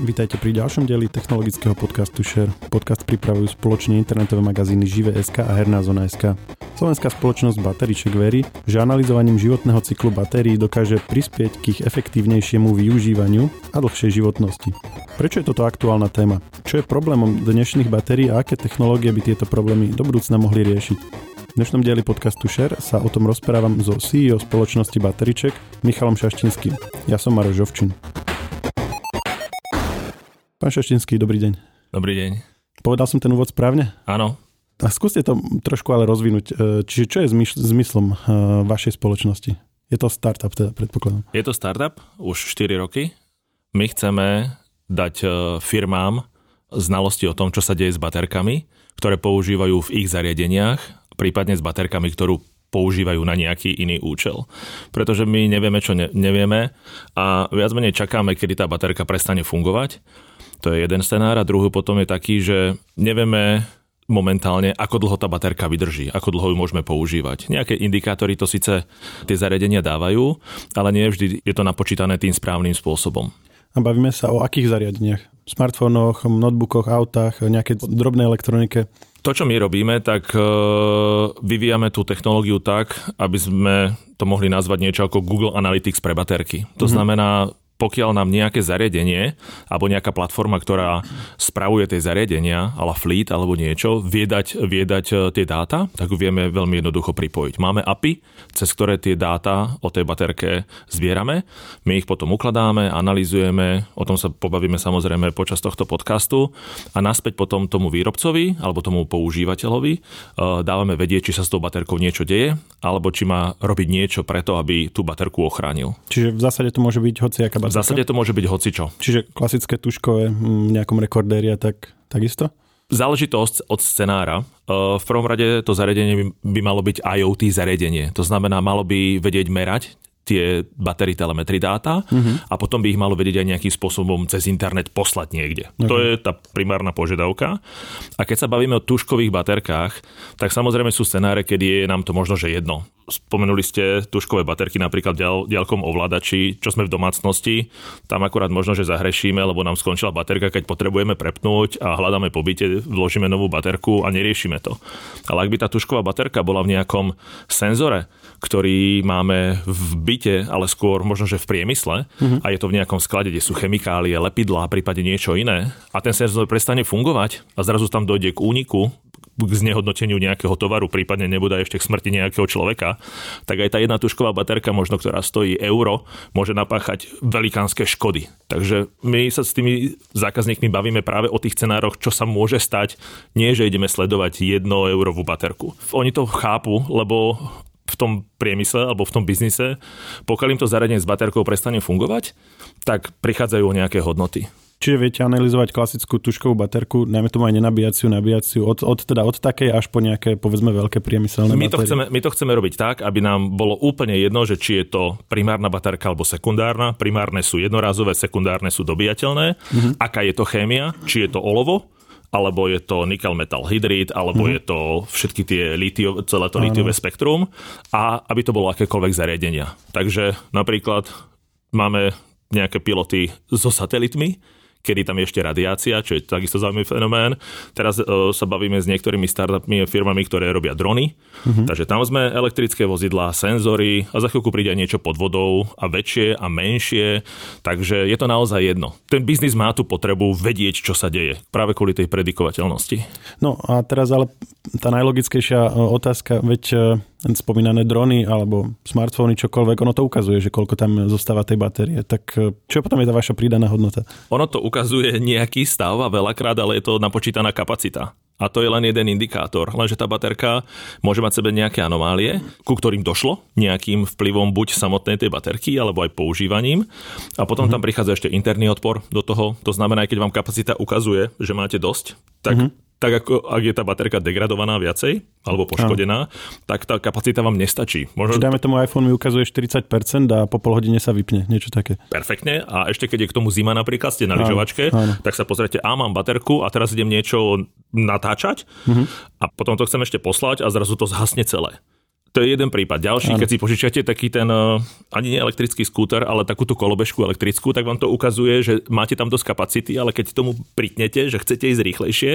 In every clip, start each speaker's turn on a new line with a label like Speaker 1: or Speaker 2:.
Speaker 1: Vítajte pri ďalšom dieli technologického podcastu Share. Podcast pripravujú spoločne internetové magazíny Žive.sk a Herná zona.sk. Slovenská spoločnosť Bateriček verí, že analyzovaním životného cyklu batérií dokáže prispieť k ich efektívnejšiemu využívaniu a dlhšej životnosti. Prečo je toto aktuálna téma? Čo je problémom dnešných batérií a aké technológie by tieto problémy do budúcna mohli riešiť? V dnešnom dieli podcastu Share sa o tom rozprávam so CEO spoločnosti Bateriček Michalom Šaštinským. Ja som Maroš Žovčin. Pán Šaštinský, dobrý deň.
Speaker 2: Dobrý deň.
Speaker 1: Povedal som ten úvod správne?
Speaker 2: Áno.
Speaker 1: A skúste to trošku ale rozvinúť. E, čiže čo je zmyslom e, vašej spoločnosti? Je to startup teda, predpokladám.
Speaker 2: Je to startup už 4 roky. My chceme dať e, firmám znalosti o tom, čo sa deje s baterkami, ktoré používajú v ich zariadeniach, prípadne s baterkami, ktorú používajú na nejaký iný účel. Pretože my nevieme, čo ne, nevieme a viac menej čakáme, kedy tá baterka prestane fungovať to je jeden scenár a druhý potom je taký, že nevieme momentálne, ako dlho tá baterka vydrží, ako dlho ju môžeme používať. Nejaké indikátory to síce tie zariadenia dávajú, ale nie vždy je to napočítané tým správnym spôsobom.
Speaker 1: A bavíme sa o akých zariadeniach? Smartfónoch, notebookoch, autách, nejaké drobnej elektronike?
Speaker 2: To, čo my robíme, tak e, vyvíjame tú technológiu tak, aby sme to mohli nazvať niečo ako Google Analytics pre baterky. To mm-hmm. znamená, pokiaľ nám nejaké zariadenie alebo nejaká platforma, ktorá spravuje tie zariadenia, ale fleet alebo niečo, vie dať, e, tie dáta, tak ju vieme veľmi jednoducho pripojiť. Máme API, cez ktoré tie dáta o tej baterke zbierame, my ich potom ukladáme, analizujeme, o tom sa pobavíme samozrejme počas tohto podcastu a naspäť potom tomu výrobcovi alebo tomu používateľovi e, dávame vedieť, či sa s tou baterkou niečo deje, alebo či má robiť niečo preto, aby tú baterku ochránil.
Speaker 1: Čiže v zásade to môže byť hociaká
Speaker 2: v zásade to môže byť hocičo.
Speaker 1: Čiže klasické tuškové v nejakom rekordéri a tak, takisto?
Speaker 2: Záleží to od scenára. E, v prvom rade to zariadenie by malo byť IoT zariadenie. To znamená, malo by vedieť merať tie batery telemetry dáta uh-huh. a potom by ich malo vedieť aj nejakým spôsobom cez internet poslať niekde. Okay. To je tá primárna požiadavka. A keď sa bavíme o tuškových baterkách, tak samozrejme sú scenáre, kedy je nám to možno, že jedno. Spomenuli ste tuškové baterky napríklad diaľkom ovládači, čo sme v domácnosti, tam akurát možno, že zahrešíme, lebo nám skončila baterka, keď potrebujeme prepnúť a hľadáme po byte, vložíme novú baterku a neriešime to. Ale ak by tá tušková baterka bola v nejakom senzore, ktorý máme v byte, ale skôr možno, že v priemysle uh-huh. a je to v nejakom sklade, kde sú chemikálie, lepidlá, prípade niečo iné a ten senzor prestane fungovať a zrazu tam dojde k úniku k znehodnoteniu nejakého tovaru, prípadne nebude ešte k smrti nejakého človeka, tak aj tá jedna tušková baterka, možno ktorá stojí euro, môže napáchať velikánske škody. Takže my sa s tými zákazníkmi bavíme práve o tých scenároch, čo sa môže stať, nie že ideme sledovať 1 eurovú baterku. Oni to chápu, lebo v tom priemysle alebo v tom biznise, pokiaľ im to zariadenie s baterkou prestane fungovať, tak prichádzajú o nejaké hodnoty.
Speaker 1: Čiže viete analyzovať klasickú tuškovú baterku, najmä tomu aj nenabíjaciu, nabíjaciu, od, od, teda od takej až po nejaké, povedzme, veľké priemyselné
Speaker 2: my to, chceme, my to chceme robiť tak, aby nám bolo úplne jedno, že či je to primárna baterka alebo sekundárna. Primárne sú jednorázové, sekundárne sú dobíjateľné. Mm-hmm. Aká je to chémia, či je to olovo, alebo je to nickel metal hydrid, alebo mm-hmm. je to všetky tie litio, celé to litiové spektrum a aby to bolo akékoľvek zariadenia. Takže napríklad máme nejaké piloty so satelitmi, kedy tam je ešte radiácia, čo je takisto zaujímavý fenomén. Teraz uh, sa bavíme s niektorými startupmi a firmami, ktoré robia drony. Uh-huh. Takže tam sme elektrické vozidlá, senzory a za chvíľku príde niečo pod vodou a väčšie a menšie. Takže je to naozaj jedno. Ten biznis má tú potrebu vedieť, čo sa deje. Práve kvôli tej predikovateľnosti.
Speaker 1: No a teraz ale tá najlogickejšia e, otázka, veď spomínané drony alebo smartfóny, čokoľvek, ono to ukazuje, že koľko tam zostáva tej batérie. Tak e, čo potom je tá vaša pridaná hodnota?
Speaker 2: Ono to ukazuje nejaký stav a veľakrát, ale je to napočítaná kapacita. A to je len jeden indikátor. Lenže tá baterka môže mať sebe nejaké anomálie, ku ktorým došlo nejakým vplyvom buď samotnej tej baterky, alebo aj používaním. A potom mm-hmm. tam prichádza ešte interný odpor do toho. To znamená, keď vám kapacita ukazuje, že máte dosť, tak mm-hmm tak ako ak je tá baterka degradovaná viacej alebo poškodená, ano. tak tá kapacita vám nestačí.
Speaker 1: Možno... Čiže dajme tomu iPhone mi ukazuje 40% a po pol hodine sa vypne, niečo také.
Speaker 2: Perfektne a ešte keď je k tomu zima napríklad, ste na lyžovačke, tak sa pozrite, a mám baterku a teraz idem niečo natáčať uh-huh. a potom to chcem ešte poslať a zrazu to zhasne celé To je jeden prípad. Ďalší, ano. keď si požičiate taký ten, eh, ani nie elektrický skúter, ale takúto kolobežku elektrickú, tak vám to ukazuje, že máte tam dosť kapacity, ale keď tomu pritnete, že chcete ísť rýchlejšie,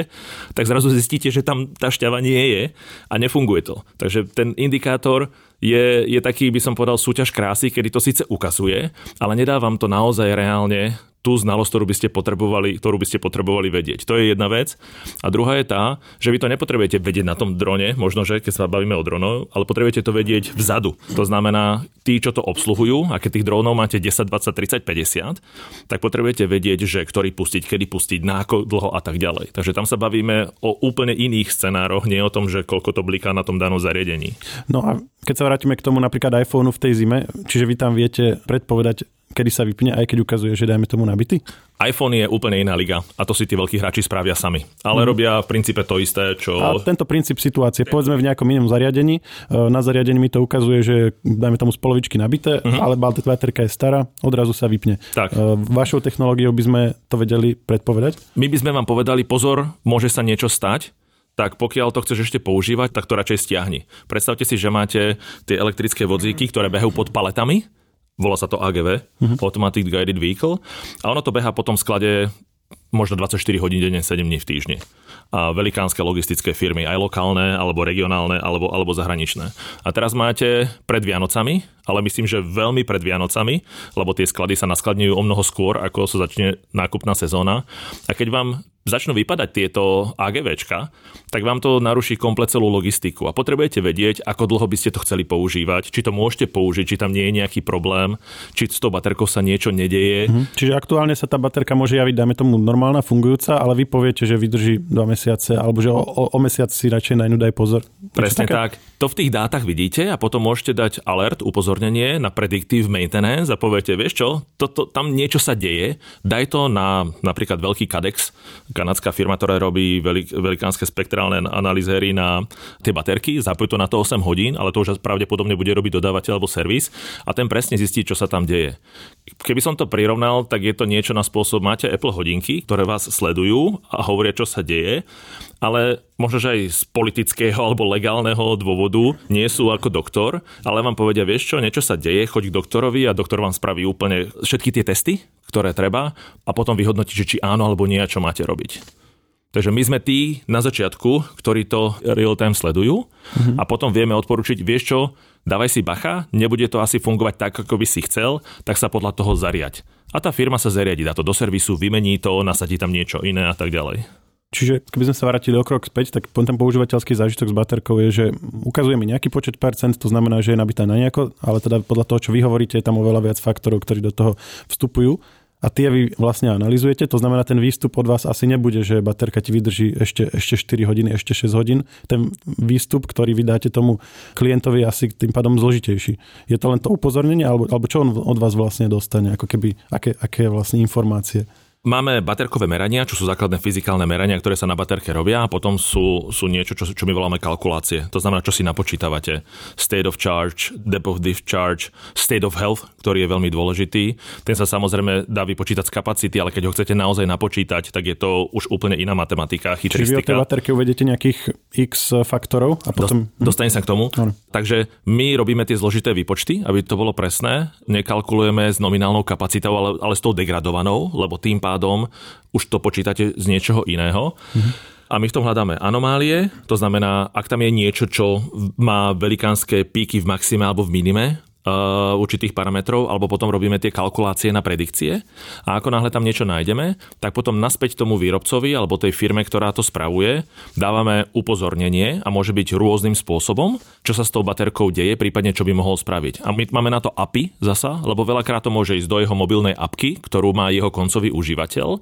Speaker 2: tak zrazu zistíte, že tam tá šťava nie je a nefunguje to. Takže ten indikátor je, je taký, by som povedal, súťaž krásy, kedy to síce ukazuje, ale nedá vám to naozaj reálne tú znalosť, ktorú by ste potrebovali, ktorú by ste potrebovali vedieť. To je jedna vec. A druhá je tá, že vy to nepotrebujete vedieť na tom drone, možno, že keď sa bavíme o dronov, ale potrebujete to vedieť vzadu. To znamená, tí, čo to obsluhujú, a keď tých dronov máte 10, 20, 30, 50, tak potrebujete vedieť, že ktorý pustiť, kedy pustiť, na ako dlho a tak ďalej. Takže tam sa bavíme o úplne iných scenároch, nie o tom, že koľko to bliká na tom danom zariadení.
Speaker 1: No a keď sa vrátime k tomu napríklad iPhoneu v tej zime, čiže vy tam viete predpovedať, kedy sa vypne, aj keď ukazuje, že dajme tomu nabitý?
Speaker 2: iPhone je úplne iná liga a to si tí veľkí hráči spravia sami. Ale mm. robia v princípe to isté, čo...
Speaker 1: A tento princíp situácie, povedzme v nejakom inom zariadení, e, na zariadení mi to ukazuje, že dajme tomu z polovičky nabité, mm-hmm. ale baterka je stará, odrazu sa vypne.
Speaker 2: Tak.
Speaker 1: E, vašou technológiou by sme to vedeli predpovedať?
Speaker 2: My by sme vám povedali, pozor, môže sa niečo stať, tak pokiaľ to chceš ešte používať, tak to radšej stiahni. Predstavte si, že máte tie elektrické vozíky, ktoré behajú pod paletami, volá sa to AGV, mm-hmm. Automatic Guided Vehicle, a ono to beha po tom sklade možno 24 hodín denne, 7 dní v týždni. A velikánske logistické firmy, aj lokálne, alebo regionálne, alebo, alebo zahraničné. A teraz máte pred Vianocami, ale myslím, že veľmi pred Vianocami, lebo tie sklady sa naskladňujú o mnoho skôr, ako sa začne nákupná sezóna. A keď vám začnú vypadať tieto AGVčka, tak vám to naruší komplet celú logistiku a potrebujete vedieť, ako dlho by ste to chceli používať, či to môžete použiť, či tam nie je nejaký problém, či s tou baterkou sa niečo nedeje.
Speaker 1: Mhm. Čiže aktuálne sa tá baterka môže javiť, dáme tomu normálna, fungujúca, ale vy poviete, že vydrží dva mesiace, alebo že o, o, o mesiac si radšej na ňu daj pozor.
Speaker 2: Presne tak. To v tých dátach vidíte a potom môžete dať alert, upozornenie na predictive maintenance a poviete, vieš čo, to, to, tam niečo sa deje, daj to na napríklad veľký Cadex, kanadská firma, ktorá robí velik, velikánske spektrálne analýzery na tie baterky, zapojí to na to 8 hodín, ale to už pravdepodobne bude robiť dodávateľ alebo servis a ten presne zistí, čo sa tam deje. Keby som to prirovnal, tak je to niečo na spôsob, máte Apple hodinky, ktoré vás sledujú a hovoria, čo sa deje ale možno, že aj z politického alebo legálneho dôvodu nie sú ako doktor, ale vám povedia, vieš čo, niečo sa deje, choď k doktorovi a doktor vám spraví úplne všetky tie testy, ktoré treba a potom vyhodnotí, že či áno alebo nie, čo máte robiť. Takže my sme tí na začiatku, ktorí to real time sledujú mm-hmm. a potom vieme odporučiť, vieš čo, dávaj si bacha, nebude to asi fungovať tak, ako by si chcel, tak sa podľa toho zariať. A tá firma sa zariadi, dá to do servisu, vymení to, nasadí tam niečo iné a tak ďalej.
Speaker 1: Čiže keby sme sa vrátili o krok späť, tak ten používateľský zážitok s baterkou je, že ukazuje mi nejaký počet percent, to znamená, že je nabitá na nejako, ale teda podľa toho, čo vy hovoríte, je tam oveľa viac faktorov, ktorí do toho vstupujú a tie vy vlastne analizujete, to znamená, ten výstup od vás asi nebude, že baterka ti vydrží ešte, ešte 4 hodiny, ešte 6 hodín. Ten výstup, ktorý vydáte tomu klientovi, je asi tým pádom zložitejší. Je to len to upozornenie, alebo, alebo čo on od vás vlastne dostane, ako keby, aké, aké vlastne informácie?
Speaker 2: Máme baterkové merania, čo sú základné fyzikálne merania, ktoré sa na baterke robia a potom sú, sú niečo, čo, čo my voláme kalkulácie. To znamená, čo si napočítavate. State of charge, depth of discharge, state of health, ktorý je veľmi dôležitý. Ten sa samozrejme dá vypočítať z kapacity, ale keď ho chcete naozaj napočítať, tak je to už úplne iná matematika, chytristika.
Speaker 1: Čiže vy o tej baterke uvedete nejakých x faktorov a potom...
Speaker 2: Dostane sa k tomu. Ano. Takže my robíme tie zložité výpočty, aby to bolo presné. Nekalkulujeme s nominálnou kapacitou, ale, ale s tou degradovanou, lebo tým pádom pádom už to počítate z niečoho iného. Mm-hmm. A my v tom hľadáme anomálie, to znamená, ak tam je niečo, čo má velikánske píky v maxime alebo v minime, určitých parametrov, alebo potom robíme tie kalkulácie na predikcie. A ako náhle tam niečo nájdeme, tak potom naspäť tomu výrobcovi alebo tej firme, ktorá to spravuje, dávame upozornenie a môže byť rôznym spôsobom, čo sa s tou baterkou deje, prípadne čo by mohol spraviť. A my máme na to API zasa, lebo veľakrát to môže ísť do jeho mobilnej apky, ktorú má jeho koncový užívateľ,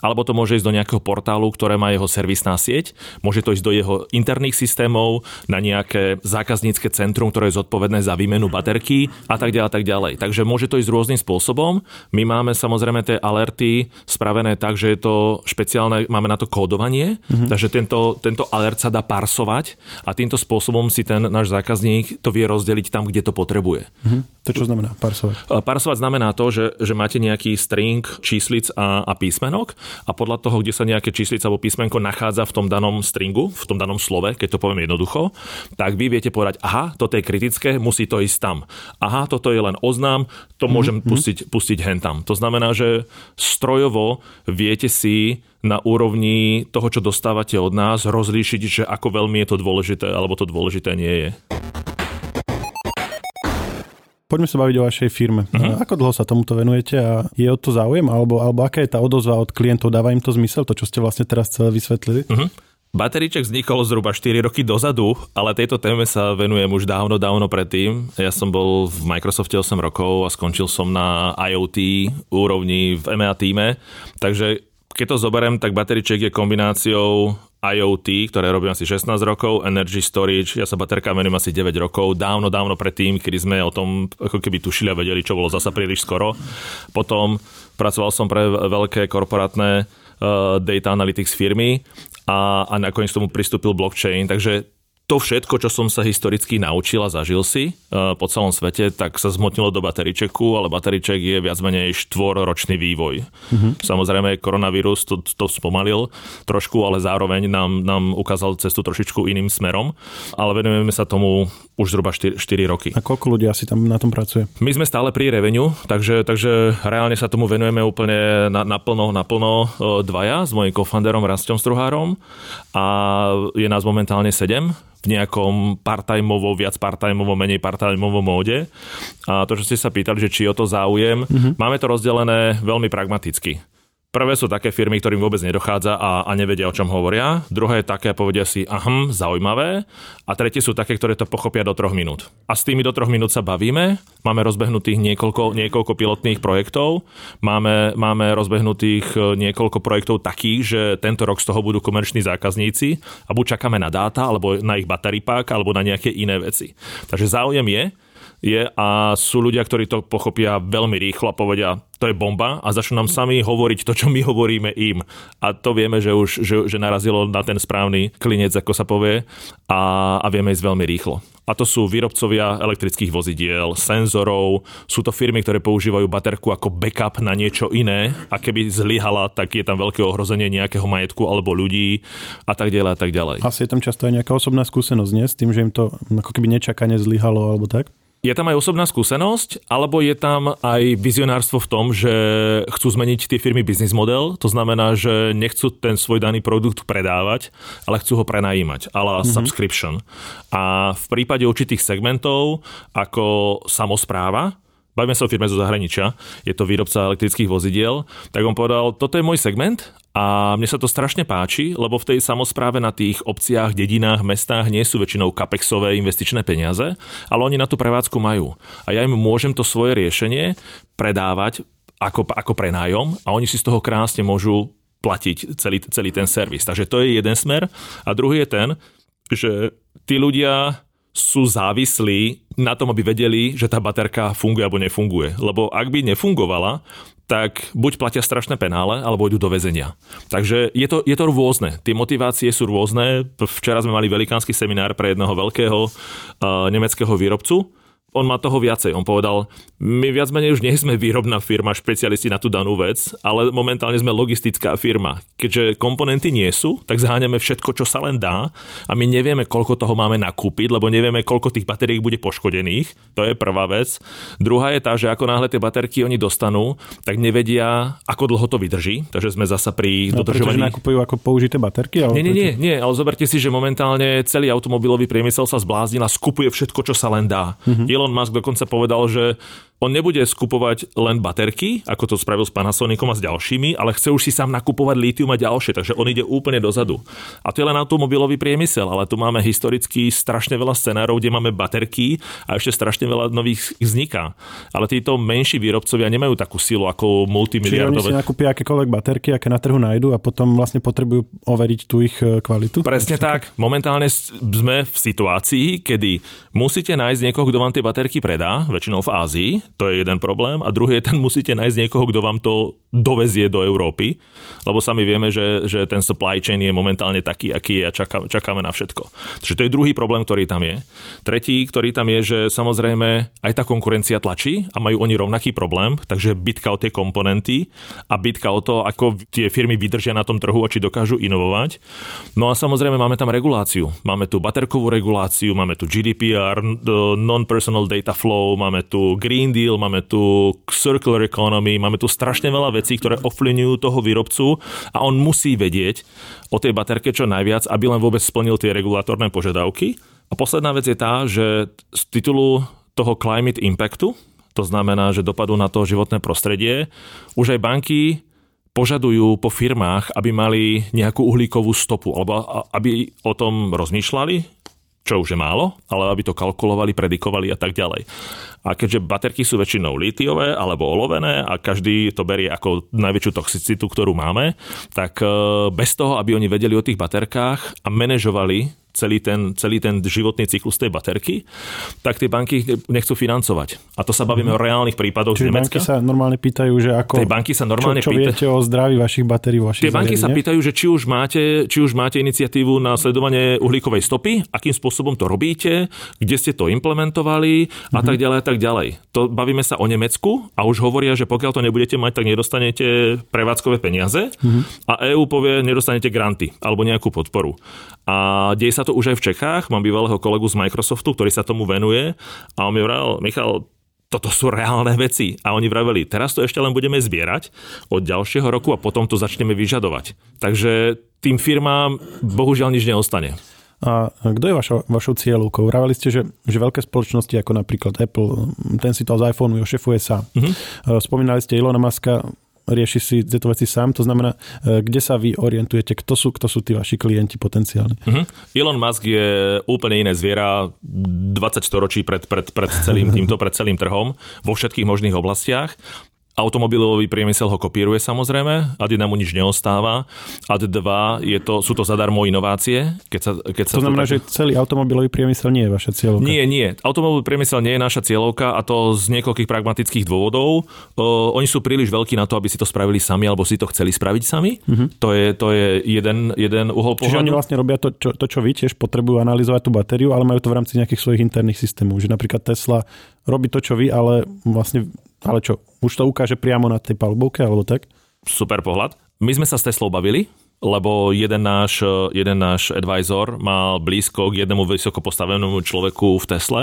Speaker 2: alebo to môže ísť do nejakého portálu, ktoré má jeho servisná sieť, môže to ísť do jeho interných systémov, na nejaké zákaznícke centrum, ktoré je zodpovedné za výmenu baterky, alerty a tak ďalej, a tak ďalej. Takže môže to ísť rôznym spôsobom. My máme samozrejme tie alerty spravené tak, že je to špeciálne, máme na to kódovanie, mm-hmm. takže tento, tento alert sa dá parsovať a týmto spôsobom si ten náš zákazník to vie rozdeliť tam, kde to potrebuje.
Speaker 1: Mm-hmm. To čo znamená parsovať?
Speaker 2: Parsovať znamená to, že, že máte nejaký string číslic a, a písmenok a podľa toho, kde sa nejaké číslica alebo písmenko nachádza v tom danom stringu, v tom danom slove, keď to poviem jednoducho, tak vy viete povedať, aha, toto je kritické, musí to ísť tam. Aha, toto je len oznám, to mhm, môžem mm-hmm. pustiť, pustiť hentam. To znamená, že strojovo viete si na úrovni toho, čo dostávate od nás, rozlíšiť, že ako veľmi je to dôležité, alebo to dôležité nie je.
Speaker 1: Poďme sa baviť o vašej firme. Uh-huh. Ako dlho sa tomuto venujete a je o to záujem? Alebo, alebo aká je tá odozva od klientov? Dáva im to zmysel, to čo ste vlastne teraz celé vysvetlili? Uh-huh.
Speaker 2: Bateriček vznikol zhruba 4 roky dozadu, ale tejto téme sa venujem už dávno, dávno predtým. Ja som bol v Microsofte 8 rokov a skončil som na IoT úrovni v EMEA týme, takže keď to zoberiem, tak bateriček je kombináciou IoT, ktoré robím asi 16 rokov, Energy Storage, ja sa baterka venujem asi 9 rokov, dávno, dávno predtým, kedy sme o tom ako keby tušili a vedeli, čo bolo zasa príliš skoro. Potom pracoval som pre veľké korporátne uh, data analytics firmy a, a nakoniec tomu pristúpil blockchain, takže to všetko, čo som sa historicky naučil a zažil si uh, po celom svete, tak sa zmotnilo do bateričeku, ale bateriček je viac menej štvorročný vývoj. Uh-huh. Samozrejme, koronavírus to, to spomalil trošku, ale zároveň nám, nám ukázal cestu trošičku iným smerom, ale venujeme sa tomu už zhruba 4, 4 roky.
Speaker 1: A koľko ľudí asi tam na tom pracuje?
Speaker 2: My sme stále pri revenue, takže, takže reálne sa tomu venujeme úplne na, naplno, naplno uh, dvaja s mojim kofanderom Rastom Struhárom a je nás momentálne 7 v nejakom part-timeovo, viac part-timeovo, menej part-timeovo móde. A to, čo ste sa pýtali, že či o to záujem, mm-hmm. máme to rozdelené veľmi pragmaticky. Prvé sú také firmy, ktorým vôbec nedochádza a, a nevedia, o čom hovoria. Druhé je také povedia si, aha, zaujímavé. A tretie sú také, ktoré to pochopia do troch minút. A s tými do troch minút sa bavíme. Máme rozbehnutých niekoľko, niekoľko pilotných projektov. Máme, máme rozbehnutých e, niekoľko projektov takých, že tento rok z toho budú komerční zákazníci a buď čakáme na dáta, alebo na ich battery pack, alebo na nejaké iné veci. Takže záujem je, je a sú ľudia, ktorí to pochopia veľmi rýchlo a povedia, to je bomba a začnú nám sami hovoriť to, čo my hovoríme im. A to vieme, že už že, že narazilo na ten správny klinec, ako sa povie, a, a vieme ísť veľmi rýchlo. A to sú výrobcovia elektrických vozidiel, senzorov, sú to firmy, ktoré používajú baterku ako backup na niečo iné a keby zlyhala, tak je tam veľké ohrozenie nejakého majetku alebo ľudí a tak ďalej a tak ďalej.
Speaker 1: Asi je tam často aj nejaká osobná skúsenosť, nie? S tým, že im to ako keby nečakane zlyhalo alebo tak?
Speaker 2: Je tam aj osobná skúsenosť, alebo je tam aj vizionárstvo v tom, že chcú zmeniť tie firmy business model, to znamená, že nechcú ten svoj daný produkt predávať, ale chcú ho prenajímať, ale mm-hmm. subscription. A v prípade určitých segmentov, ako samozpráva, bavíme sa o firme zo zahraničia, je to výrobca elektrických vozidiel, tak on povedal, toto je môj segment a mne sa to strašne páči, lebo v tej samozpráve na tých obciach, dedinách, mestách nie sú väčšinou kapexové investičné peniaze, ale oni na tú prevádzku majú. A ja im môžem to svoje riešenie predávať ako, ako prenájom a oni si z toho krásne môžu platiť celý, celý ten servis. Takže to je jeden smer. A druhý je ten, že tí ľudia sú závislí na tom, aby vedeli, že tá baterka funguje alebo nefunguje. Lebo ak by nefungovala, tak buď platia strašné penále, alebo idú do väzenia. Takže je to, je to rôzne. Tie motivácie sú rôzne. Včera sme mali velikánsky seminár pre jedného veľkého uh, nemeckého výrobcu, on má toho viacej. On povedal, my viac menej už nie sme výrobná firma, špecialisti na tú danú vec, ale momentálne sme logistická firma. Keďže komponenty nie sú, tak zháňame všetko, čo sa len dá a my nevieme, koľko toho máme nakúpiť, lebo nevieme, koľko tých batérií bude poškodených. To je prvá vec. Druhá je tá, že ako náhle tie baterky oni dostanú, tak nevedia, ako dlho to vydrží. Takže sme zasa pri
Speaker 1: no,
Speaker 2: dodržovaní...
Speaker 1: nakupujú ako použité baterky?
Speaker 2: Ale nie, nie, nie, nie, ale zoberte si, že momentálne celý automobilový priemysel sa zbláznil a skupuje všetko, čo sa len dá. Mm-hmm. Elon Musk dokonca povedal, že on nebude skupovať len baterky, ako to spravil s Panasonicom a s ďalšími, ale chce už si sám nakupovať lítium a ďalšie, takže on ide úplne dozadu. A to je len automobilový priemysel, ale tu máme historicky strašne veľa scenárov, kde máme baterky a ešte strašne veľa nových vzniká. Ale títo menší výrobcovia nemajú takú silu ako multimiliardové.
Speaker 1: Čiže oni si nakúpia akékoľvek baterky, aké na trhu nájdu a potom vlastne potrebujú overiť tú ich e, kvalitu?
Speaker 2: Presne tak. Momentálne sme v situácii, kedy musíte nájsť niekoho, kto vám tie baterky predá, väčšinou v Ázii, to je jeden problém. A druhý je ten, musíte nájsť niekoho, kto vám to dovezie do Európy, lebo sami vieme, že, že ten supply chain je momentálne taký, aký je a čaká, čakáme na všetko. Takže to je druhý problém, ktorý tam je. Tretí, ktorý tam je, že samozrejme aj tá konkurencia tlačí a majú oni rovnaký problém, takže bitka o tie komponenty a bitka o to, ako tie firmy vydržia na tom trhu a či dokážu inovovať. No a samozrejme máme tam reguláciu. Máme tu baterkovú reguláciu, máme tu GDPR, non-personal data flow, máme tu Green Deal, máme tu circular economy, máme tu strašne veľa vecí, ktoré ovplyvňujú toho výrobcu a on musí vedieť o tej baterke čo najviac, aby len vôbec splnil tie regulatórne požiadavky. A posledná vec je tá, že z titulu toho climate impactu, to znamená, že dopadu na to životné prostredie, už aj banky požadujú po firmách, aby mali nejakú uhlíkovú stopu, alebo aby o tom rozmýšľali, čo už je málo, ale aby to kalkulovali, predikovali a tak ďalej. A keďže baterky sú väčšinou lítiové alebo olovené a každý to berie ako najväčšiu toxicitu, ktorú máme, tak e, bez toho, aby oni vedeli o tých baterkách a manažovali celý ten, celý ten životný cyklus tej baterky, tak tie banky nechcú financovať. A to sa bavíme mm. o reálnych prípadoch
Speaker 1: Čiže
Speaker 2: z Nemecka.
Speaker 1: banky sa normálne pýtajú, že ako...
Speaker 2: Tie banky sa normálne
Speaker 1: čo, čo viete o zdraví vašich batérií, vašich
Speaker 2: Tie banky sa pýtajú, že či už, máte, či už máte iniciatívu na sledovanie uhlíkovej stopy, akým spôsobom to robíte, kde ste to implementovali a mm tak ďalej a tak ďalej. To bavíme sa o Nemecku a už hovoria, že pokiaľ to nebudete mať, tak nedostanete prevádzkové peniaze mm a EÚ povie, nedostanete granty alebo nejakú podporu. A deje sa to už aj v Čechách. Mám bývalého kolegu z Microsoftu, ktorý sa tomu venuje a on mi hovoril, Michal, toto sú reálne veci. A oni vraveli, teraz to ešte len budeme zbierať od ďalšieho roku a potom to začneme vyžadovať. Takže tým firmám bohužiaľ nič neostane.
Speaker 1: A kto je vašo, vašou cieľovkou? Vraveli ste, že, že veľké spoločnosti ako napríklad Apple, ten si to z iPhoneu šefuje sám. Mm-hmm. Spomínali ste Ilona Muska, rieši si tieto veci sám. To znamená, e, kde sa vy orientujete, kto sú, kto sú tí vaši klienti potenciálni? Uh-huh.
Speaker 2: Elon Musk je úplne iné zviera 20 storočí pred, pred, pred celým týmto, pred celým trhom vo všetkých možných oblastiach. Automobilový priemysel ho kopíruje samozrejme, ad 1 mu nič neostáva, ad 2 je to, sú to zadarmo inovácie. Keď sa, keď
Speaker 1: sa to znamená, to že celý automobilový priemysel nie je vaša cieľovka?
Speaker 2: Nie, nie. Automobilový priemysel nie je naša cieľovka a to z niekoľkých pragmatických dôvodov. O, oni sú príliš veľkí na to, aby si to spravili sami alebo si to chceli spraviť sami. Uh-huh. To, je, to je jeden, jeden uhol pohľadu.
Speaker 1: Čiže oni vlastne robia to čo, to, čo vy tiež potrebujú analyzovať tú batériu, ale majú to v rámci nejakých svojich interných systémov. Že napríklad Tesla robí to, čo vy, ale vlastne ale čo, už to ukáže priamo na tej palubovke, alebo tak?
Speaker 2: Super pohľad. My sme sa s Teslou bavili, lebo jeden náš, jeden náš advisor mal blízko k jednému vysoko postavenému človeku v Tesle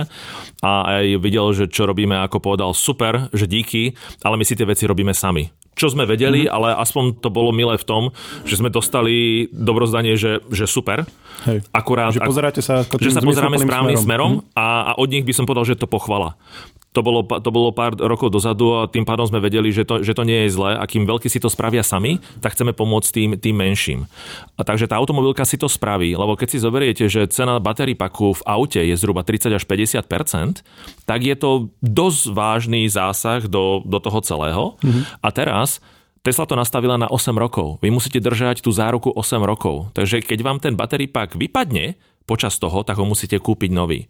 Speaker 2: a aj videl, že čo robíme, ako povedal, super, že díky, ale my si tie veci robíme sami čo sme vedeli, mm. ale aspoň to bolo milé v tom, že sme dostali dobrozdanie, že, že super.
Speaker 1: Hej. Akurát, že pozeráte sa,
Speaker 2: že sa pozeráme správnym smerom, smerom mm. a, a od nich by som povedal, že to pochvala. To bolo, to bolo pár rokov dozadu a tým pádom sme vedeli, že to, že to nie je zlé. A kým veľkí si to spravia sami, tak chceme pomôcť tým, tým menším. A takže tá automobilka si to spraví, lebo keď si zoberiete, že cena batérií paku v aute je zhruba 30 až 50% tak je to dosť vážny zásah do, do toho celého. Mm-hmm. A teraz Tesla to nastavila na 8 rokov. Vy musíte držať tú záruku 8 rokov. Takže keď vám ten battery pack vypadne počas toho, tak ho musíte kúpiť nový.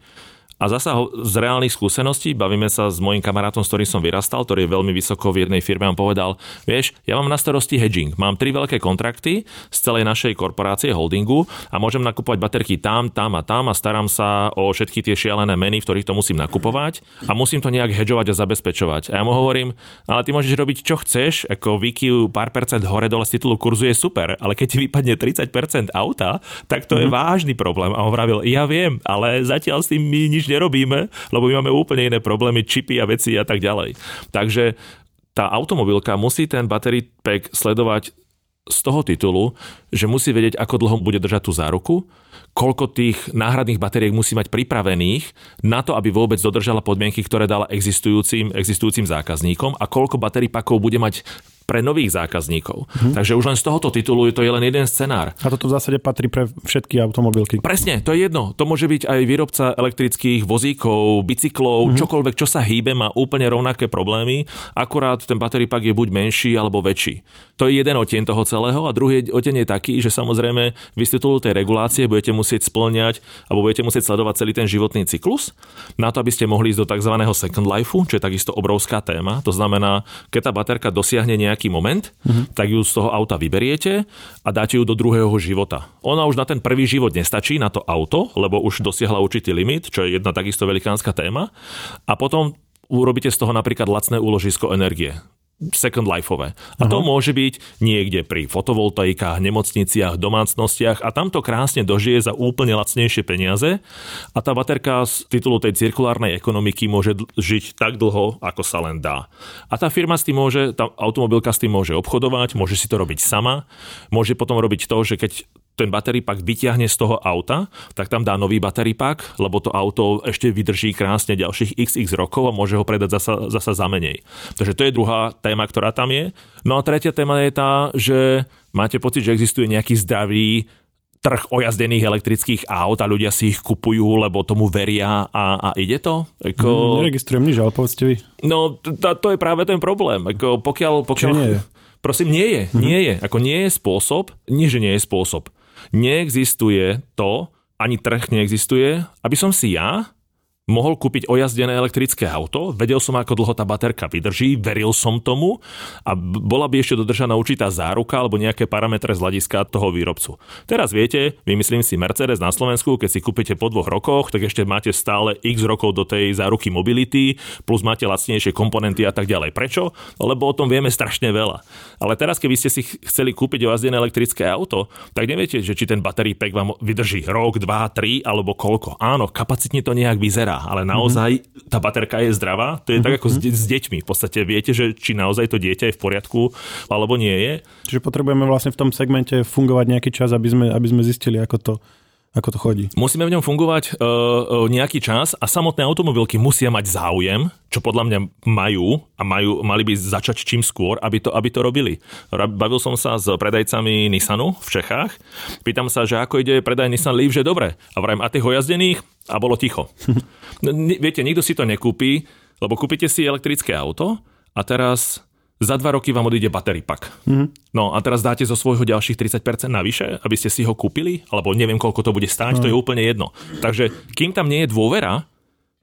Speaker 2: A zasa z reálnych skúseností, bavíme sa s mojim kamarátom, s ktorým som vyrastal, ktorý je veľmi vysoko v jednej firme, on povedal, vieš, ja mám na starosti hedging, mám tri veľké kontrakty z celej našej korporácie, holdingu a môžem nakupovať baterky tam, tam a tam a starám sa o všetky tie šialené meny, v ktorých to musím nakupovať a musím to nejak hedžovať a zabezpečovať. A ja mu hovorím, ale ty môžeš robiť čo chceš, ako výkyv pár percent hore dole z titulu kurzu je super, ale keď ti vypadne 30% auta, tak to mm-hmm. je mhm. vážny problém. A on vravil, ja viem, ale zatiaľ s tým my nič nerobíme, lebo my máme úplne iné problémy, čipy a veci a tak ďalej. Takže tá automobilka musí ten battery pack sledovať z toho titulu, že musí vedieť, ako dlho bude držať tú záruku, koľko tých náhradných batériek musí mať pripravených na to, aby vôbec dodržala podmienky, ktoré dala existujúcim, existujúcim zákazníkom a koľko batérií pakov bude mať pre nových zákazníkov. Hmm. Takže už len z tohoto titulu je to je len jeden scenár.
Speaker 1: A toto v zásade patrí pre všetky automobilky.
Speaker 2: Presne, to je jedno. To môže byť aj výrobca elektrických vozíkov, bicyklov, hmm. čokoľvek, čo sa hýbe, má úplne rovnaké problémy, akurát ten battery pack je buď menší alebo väčší. To je jeden oteň toho celého a druhý oteň je taký, že samozrejme vy z titulu tej regulácie budete musieť splňať alebo budete musieť sledovať celý ten životný cyklus na to, aby ste mohli ísť do tzv. second life, čo je takisto obrovská téma. To znamená, keď tá baterka dosiahne nejak nejaký moment, uh-huh. tak ju z toho auta vyberiete a dáte ju do druhého života. Ona už na ten prvý život nestačí, na to auto, lebo už dosiahla určitý limit, čo je jedna takisto velikánska téma. A potom urobíte z toho napríklad lacné úložisko energie second lifeové. A to môže byť niekde pri fotovoltaikách, nemocniciach, domácnostiach a tam to krásne dožije za úplne lacnejšie peniaze a tá baterka z titulu tej cirkulárnej ekonomiky môže žiť tak dlho, ako sa len dá. A tá firma s tým môže, tá automobilka s tým môže obchodovať, môže si to robiť sama, môže potom robiť to, že keď ten battery pack vyťahne z toho auta, tak tam dá nový battery pack, lebo to auto ešte vydrží krásne ďalších xx rokov a môže ho predať zasa, zasa za menej. Takže to je druhá téma, ktorá tam je. No a tretia téma je tá, že máte pocit, že existuje nejaký zdravý trh ojazdených elektrických aut a ľudia si ich kupujú, lebo tomu veria a, a ide to?
Speaker 1: Eko... Mm, neregistrujem nič, ale povedzte vy.
Speaker 2: No, to, je práve ten problém. Eko, pokiaľ, pokiaľ...
Speaker 1: nie je?
Speaker 2: Prosím, nie je. Mm-hmm. Nie je. Ako nie je spôsob, nie, že nie je spôsob neexistuje to, ani trh neexistuje, aby som si ja mohol kúpiť ojazdené elektrické auto, vedel som, ako dlho tá baterka vydrží, veril som tomu a bola by ešte dodržaná určitá záruka alebo nejaké parametre z hľadiska toho výrobcu. Teraz viete, vymyslím si Mercedes na Slovensku, keď si kúpite po dvoch rokoch, tak ešte máte stále x rokov do tej záruky mobility, plus máte lacnejšie komponenty a tak ďalej. Prečo? Lebo o tom vieme strašne veľa. Ale teraz, keby ste si chceli kúpiť ojazdené elektrické auto, tak neviete, že či ten battery pack vám vydrží rok, dva, tri alebo koľko. Áno, kapacitne to nejak vyzerá ale naozaj mm-hmm. tá baterka je zdravá. To je mm-hmm. tak ako s, mhm. s deťmi. V podstate viete, že či naozaj to dieťa je v poriadku alebo nie je.
Speaker 1: Čiže potrebujeme vlastne v tom segmente fungovať nejaký čas, aby sme, aby sme zistili, ako to ako to chodí?
Speaker 2: Musíme v ňom fungovať uh, nejaký čas a samotné automobilky musia mať záujem, čo podľa mňa majú a majú, mali by začať čím skôr, aby to, aby to robili. Bavil som sa s predajcami Nissanu v Čechách. Pýtam sa, že ako ide predaj Nissan Leaf, že dobre. A vrajím, a tých hojazdených? A bolo ticho. No, viete, nikto si to nekúpi, lebo kúpite si elektrické auto a teraz za dva roky vám odíde battery pack. Mm-hmm. No a teraz dáte zo svojho ďalších 30% navyše, aby ste si ho kúpili, alebo neviem, koľko to bude stáť, mm. to je úplne jedno. Takže kým tam nie je dôvera,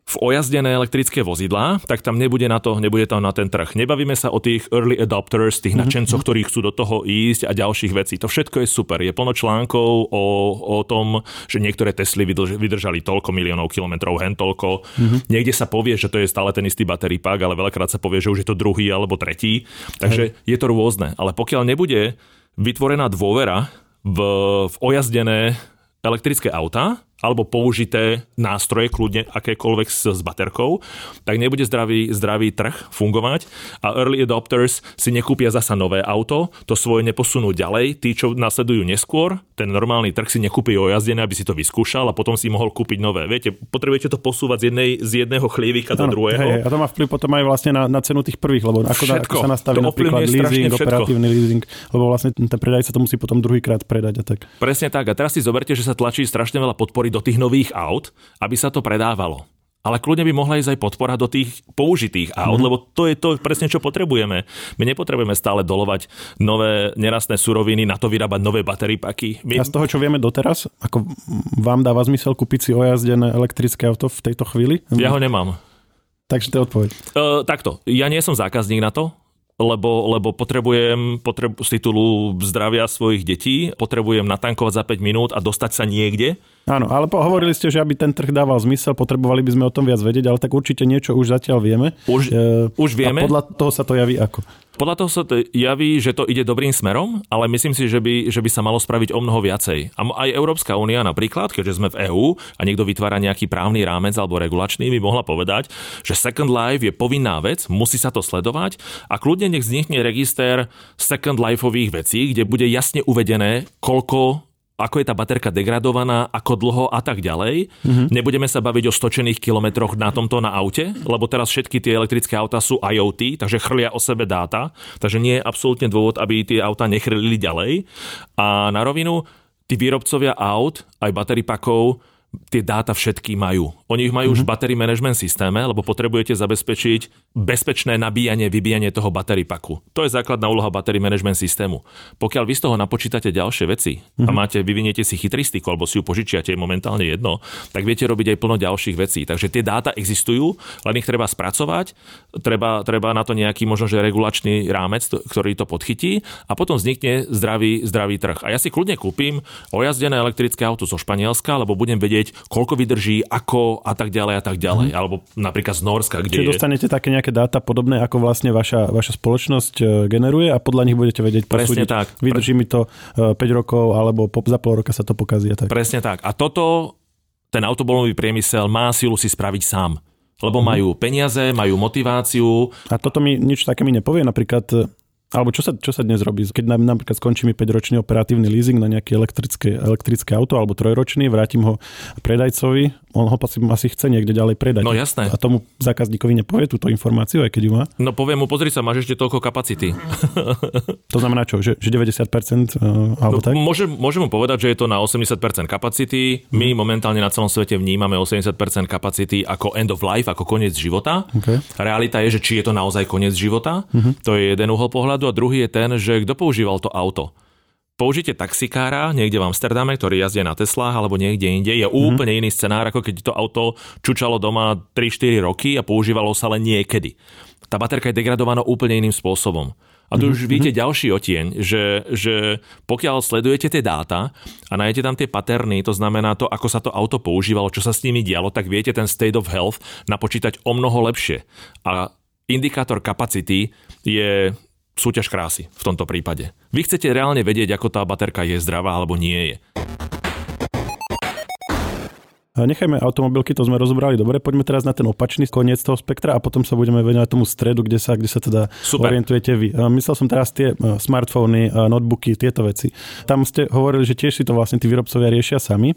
Speaker 2: v ojazdené elektrické vozidlá, tak tam nebude na to, nebude tam na ten trh. Nebavíme sa o tých early adopters, tých mm-hmm. nadšencoch, ktorí chcú do toho ísť a ďalších vecí. To všetko je super. Je plno článkov o, o tom, že niektoré Tesly vydrž, vydržali toľko miliónov kilometrov, hen toľko. Mm-hmm. Niekde sa povie, že to je stále ten istý battery pack, ale veľakrát sa povie, že už je to druhý alebo tretí. Takže Hej. je to rôzne. Ale pokiaľ nebude vytvorená dôvera v, v ojazdené elektrické auta, alebo použité nástroje, kľudne akékoľvek s, s baterkou, tak nebude zdravý, zdravý trh fungovať a early adopters si nekúpia zasa nové auto, to svoje neposunú ďalej, tí, čo nasledujú neskôr, ten normálny trh si nekúpi ojazdené, aby si to vyskúšal a potom si mohol kúpiť nové. Viete, potrebujete to posúvať z, jednej, z jedného chlievika do druhého.
Speaker 1: Hej, a to má vplyv potom aj vlastne na, na cenu tých prvých, lebo ako, všetko, ako sa nastaví napríklad leasing, operatívny leasing, lebo vlastne ten predajca to musí potom druhýkrát predať a tak.
Speaker 2: Presne tak. A teraz si zoberte, že sa tlačí strašne veľa podpory do tých nových aut, aby sa to predávalo ale kľudne by mohla ísť aj podpora do tých použitých aut, mm. lebo to je to presne, čo potrebujeme. My nepotrebujeme stále dolovať nové nerastné suroviny, na to vyrábať nové batery paky. My...
Speaker 1: A z toho, čo vieme doteraz, ako vám dáva zmysel kúpiť si ojazdené elektrické auto v tejto chvíli?
Speaker 2: Ja ho nemám.
Speaker 1: Takže to je odpoveď.
Speaker 2: Uh, takto, ja nie som zákazník na to, lebo, lebo potrebujem potrebu, z titulu zdravia svojich detí, potrebujem natankovať za 5 minút a dostať sa niekde,
Speaker 1: Áno, ale hovorili ste, že aby ten trh dával zmysel, potrebovali by sme o tom viac vedieť, ale tak určite niečo už zatiaľ vieme.
Speaker 2: Už, e, už vieme.
Speaker 1: A podľa toho sa to javí ako?
Speaker 2: Podľa toho sa to javí, že to ide dobrým smerom, ale myslím si, že by, že by sa malo spraviť o mnoho viacej. A aj Európska únia napríklad, keďže sme v EÚ a niekto vytvára nejaký právny rámec alebo regulačný, by mohla povedať, že Second Life je povinná vec, musí sa to sledovať a kľudne nech vznikne register Second Lifeových vecí, kde bude jasne uvedené, koľko ako je tá baterka degradovaná, ako dlho a tak ďalej. Mm-hmm. Nebudeme sa baviť o stočených kilometroch na tomto na aute, lebo teraz všetky tie elektrické auta sú IoT, takže chrlia o sebe dáta, takže nie je absolútne dôvod, aby tie auta nechrlili ďalej. A na rovinu, tí výrobcovia aut, aj bateripakov, tie dáta všetky majú. Oni ich majú mm-hmm. už v mhm. battery management systéme, lebo potrebujete zabezpečiť bezpečné nabíjanie, vybíjanie toho battery paku. To je základná úloha battery management systému. Pokiaľ vy z toho napočítate ďalšie veci mm-hmm. a mhm. máte, vyviniete si chytristiku alebo si ju požičiate, je momentálne jedno, tak viete robiť aj plno ďalších vecí. Takže tie dáta existujú, len ich treba spracovať, treba, treba na to nejaký možno že regulačný rámec, ktorý to podchytí a potom vznikne zdravý, zdravý trh. A ja si kľudne kúpim ojazdené elektrické auto zo Španielska, lebo budem vedieť, koľko vydrží, ako a tak ďalej a tak ďalej. Mm. Alebo napríklad z Norska, kde
Speaker 1: Čiže je... dostanete také nejaké dáta podobné, ako vlastne vaša, vaša spoločnosť e, generuje a podľa nich budete vedieť
Speaker 2: posúdiť. Presne tak.
Speaker 1: Vydrží mi to 5 e, rokov alebo za pol roka sa to pokazí. Tak.
Speaker 2: Presne tak. A toto ten automobilový priemysel má silu si spraviť sám. Lebo mm. majú peniaze, majú motiváciu.
Speaker 1: A toto mi nič také mi nepovie. Napríklad alebo čo sa, čo sa dnes robí? Keď nám napríklad skončí mi 5-ročný operatívny leasing na nejaké elektrické, elektrické auto alebo trojročný, vrátim ho predajcovi, on ho asi, asi chce niekde ďalej predať.
Speaker 2: No jasné.
Speaker 1: A tomu zákazníkovi nepovie túto informáciu, aj keď ju má?
Speaker 2: No poviem mu, pozri sa, máš ešte toľko kapacity.
Speaker 1: to znamená čo, že, že 90% uh, alebo no, tak?
Speaker 2: Môžem, môžem mu povedať, že je to na 80% kapacity. My hmm. momentálne na celom svete vnímame 80% kapacity ako end of life, ako koniec života. Okay. Realita je, že či je to naozaj koniec života. Hmm. To je jeden uhol pohľadu pohľadu a druhý je ten, že kto používal to auto. Použite taxikára niekde v Amsterdame, ktorý jazdí na Teslách alebo niekde inde, je mm-hmm. úplne iný scenár, ako keď to auto čučalo doma 3-4 roky a používalo sa len niekedy. Tá baterka je degradovaná úplne iným spôsobom. A tu mm-hmm. už mhm. vidíte ďalší otieň, že, že pokiaľ sledujete tie dáta a nájdete tam tie paterny, to znamená to, ako sa to auto používalo, čo sa s nimi dialo, tak viete ten state of health napočítať o mnoho lepšie. A indikátor kapacity je súťaž krásy v tomto prípade. Vy chcete reálne vedieť, ako tá baterka je zdravá alebo nie je.
Speaker 1: Nechajme automobilky, to sme rozobrali dobre. Poďme teraz na ten opačný koniec toho spektra a potom sa budeme venovať tomu stredu, kde sa, kde sa teda Super. orientujete vy. Myslel som teraz tie e, smartfóny, e, notebooky, tieto veci. Tam ste hovorili, že tiež si to vlastne tí výrobcovia riešia sami, e,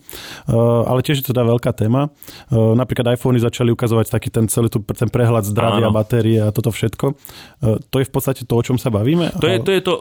Speaker 1: ale tiež je to teda veľká téma. Napríklad iPhony začali ukazovať taký ten celý ten prehľad zdravia, Áno. batérie a toto všetko. To je v podstate to, o čom sa bavíme?
Speaker 2: To je to, je to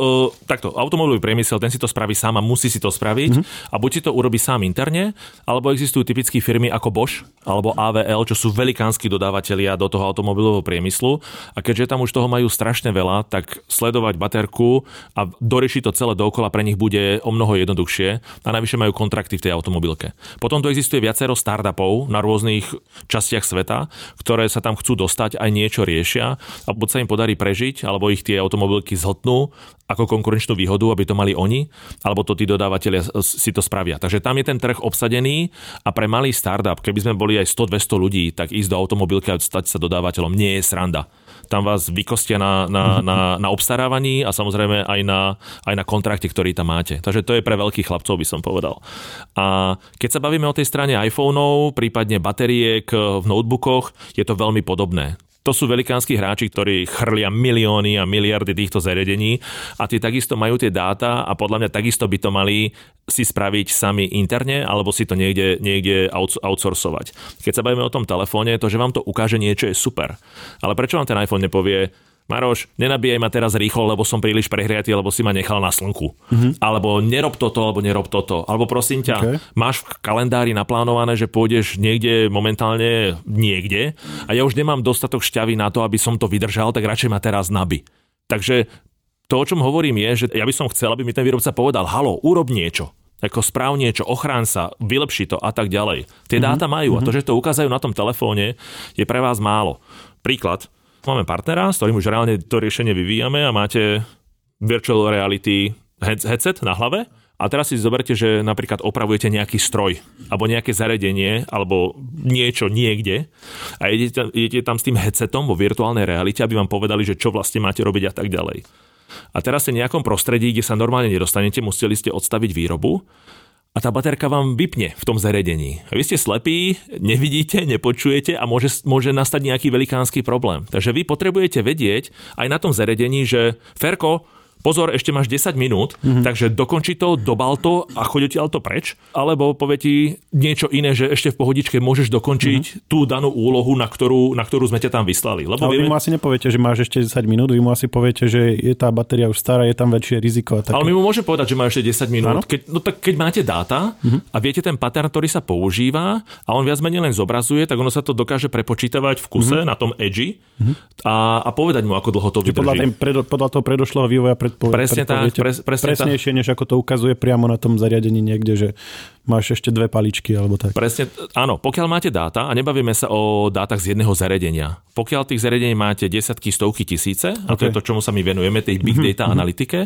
Speaker 2: takto, automobilový priemysel, ten si to spraví sám a musí si to spraviť mm-hmm. a buď si to urobí sám interne, alebo existujú typickí firmy ako Bosch alebo AVL, čo sú velikánsky dodávateľia do toho automobilového priemyslu a keďže tam už toho majú strašne veľa, tak sledovať baterku a doriešiť to celé dokola pre nich bude o mnoho jednoduchšie a najvyššie majú kontrakty v tej automobilke. Potom tu existuje viacero startupov na rôznych častiach sveta, ktoré sa tam chcú dostať, aj niečo riešia a buď sa im podarí prežiť, alebo ich tie automobilky zhltnú ako konkurenčnú výhodu, aby to mali oni, alebo to tí dodávateľia si to spravia. Takže tam je ten trh obsadený a pre malý startup, keby sme boli aj 100-200 ľudí, tak ísť do automobilky a stať sa dodávateľom nie je sranda. Tam vás vykostia na, na, na, na obstarávaní a samozrejme aj na, aj na kontrakte, ktorý tam máte. Takže to je pre veľkých chlapcov, by som povedal. A keď sa bavíme o tej strane iPhoneov, prípadne batériek v notebookoch, je to veľmi podobné. To sú velikánsky hráči, ktorí chrlia milióny a miliardy týchto zariadení a tie takisto majú tie dáta a podľa mňa takisto by to mali si spraviť sami interne alebo si to niekde, niekde outsourcovať. Keď sa bavíme o tom telefóne, to, že vám to ukáže niečo je super. Ale prečo vám ten iPhone nepovie, Maroš, nenabíjaj ma teraz rýchlo, lebo som príliš prehriatý, lebo si ma nechal na slnku. Mm-hmm. Alebo nerob toto, alebo nerob toto. Alebo prosím ťa, okay. máš v kalendári naplánované, že pôjdeš niekde momentálne niekde a ja už nemám dostatok šťavy na to, aby som to vydržal, tak radšej ma teraz nabi. Takže to, o čom hovorím, je, že ja by som chcel, aby mi ten výrobca povedal, halo, urob niečo ako správ niečo, ochrán sa, vylepši to a tak ďalej. Tie mm-hmm. dáta majú a to, mhm. že to ukazajú na tom telefóne, je pre vás málo. Príklad, máme partnera, s ktorým už reálne to riešenie vyvíjame a máte virtual reality headset na hlave A teraz si zoberte, že napríklad opravujete nejaký stroj alebo nejaké zariadenie alebo niečo niekde a idete, tam s tým headsetom vo virtuálnej realite, aby vám povedali, že čo vlastne máte robiť a tak ďalej. A teraz ste v nejakom prostredí, kde sa normálne nedostanete, museli ste odstaviť výrobu a tá baterka vám vypne v tom zariadení. Vy ste slepí, nevidíte, nepočujete a môže, môže nastať nejaký velikánsky problém. Takže vy potrebujete vedieť aj na tom zariadení, že Ferko, pozor, ešte máš 10 minút, mm-hmm. takže dokonči to, dobal to a chodí to preč, alebo povie ti niečo iné, že ešte v pohodičke môžeš dokončiť mm-hmm. tú danú úlohu, na ktorú, na ktorú sme ťa tam vyslali.
Speaker 1: Lebo Ale vieme... vy mu asi nepoviete, že máš ešte 10 minút, vy mu asi poviete, že je tá batéria už stará, je tam väčšie riziko. A také.
Speaker 2: Ale my mu môžeme povedať, že má ešte 10 minút. Keď, no tak keď máte dáta mm-hmm. a viete ten pattern, ktorý sa používa a on viac menej len zobrazuje, tak ono sa to dokáže prepočítavať v kuse mm-hmm. na tom edži mm-hmm. a, a povedať mu, ako dlho to vydrží.
Speaker 1: Podľa, predo, podľa toho predošlého vývoja predpo,
Speaker 2: Presne tak,
Speaker 1: pres, presne presnejšie, než ako to ukazuje priamo na tom zariadení niekde, že máš ešte dve paličky alebo tak.
Speaker 2: Presne, áno, pokiaľ máte dáta, a nebavíme sa o dátach z jedného zariadenia, pokiaľ tých zariadení máte desiatky, stovky, tisíce, okay. a to je to, čomu sa my venujeme, tej big mhm, data mm-hmm. analytike,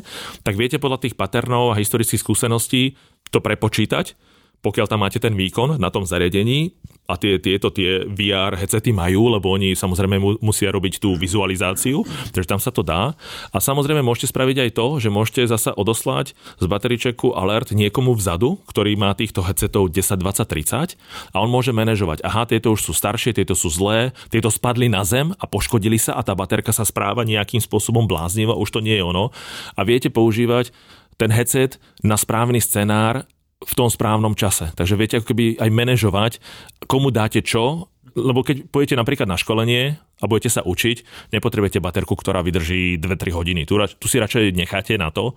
Speaker 2: tak viete podľa tých paternov a historických skúseností to prepočítať pokiaľ tam máte ten výkon na tom zariadení a tie, tieto tie VR headsety majú, lebo oni samozrejme mu, musia robiť tú vizualizáciu, takže tam sa to dá. A samozrejme môžete spraviť aj to, že môžete zasa odoslať z bateričeku alert niekomu vzadu, ktorý má týchto headsetov 10, 20, 30 a on môže manažovať. Aha, tieto už sú staršie, tieto sú zlé, tieto spadli na zem a poškodili sa a tá baterka sa správa nejakým spôsobom bláznivo, už to nie je ono. A viete používať ten headset na správny scenár v tom správnom čase. Takže viete ako keby aj manažovať, komu dáte čo, lebo keď pôjdete napríklad na školenie a budete sa učiť, nepotrebujete baterku, ktorá vydrží 2-3 hodiny. Tu, tu si radšej necháte na to,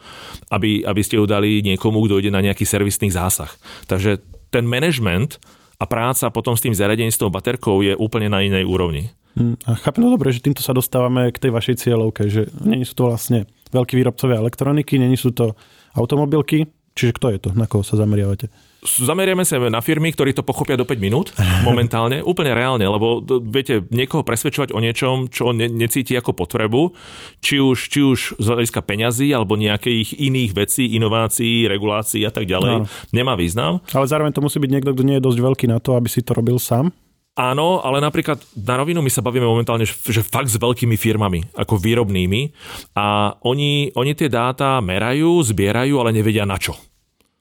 Speaker 2: aby, aby ste ju dali niekomu, kto ide na nejaký servisný zásah. Takže ten management a práca potom s tým zariadením, s tou baterkou je úplne na inej úrovni.
Speaker 1: Hm, a chápem to dobre, že týmto sa dostávame k tej vašej cieľovke, že nie sú to vlastne veľkí výrobcovia elektroniky, nie sú to automobilky, Čiže kto je to? Na koho sa zameriavate?
Speaker 2: Zameriame sa na firmy, ktorí to pochopia do 5 minút momentálne, úplne reálne, lebo viete, niekoho presvedčovať o niečom, čo ne, necíti ako potrebu, či už, či už z hľadiska peňazí alebo nejakých iných vecí, inovácií, regulácií a tak ďalej, no. nemá význam.
Speaker 1: Ale zároveň to musí byť niekto, kto nie je dosť veľký na to, aby si to robil sám.
Speaker 2: Áno, ale napríklad na rovinu my sa bavíme momentálne, že fakt s veľkými firmami, ako výrobnými a oni, oni tie dáta merajú, zbierajú, ale nevedia na čo.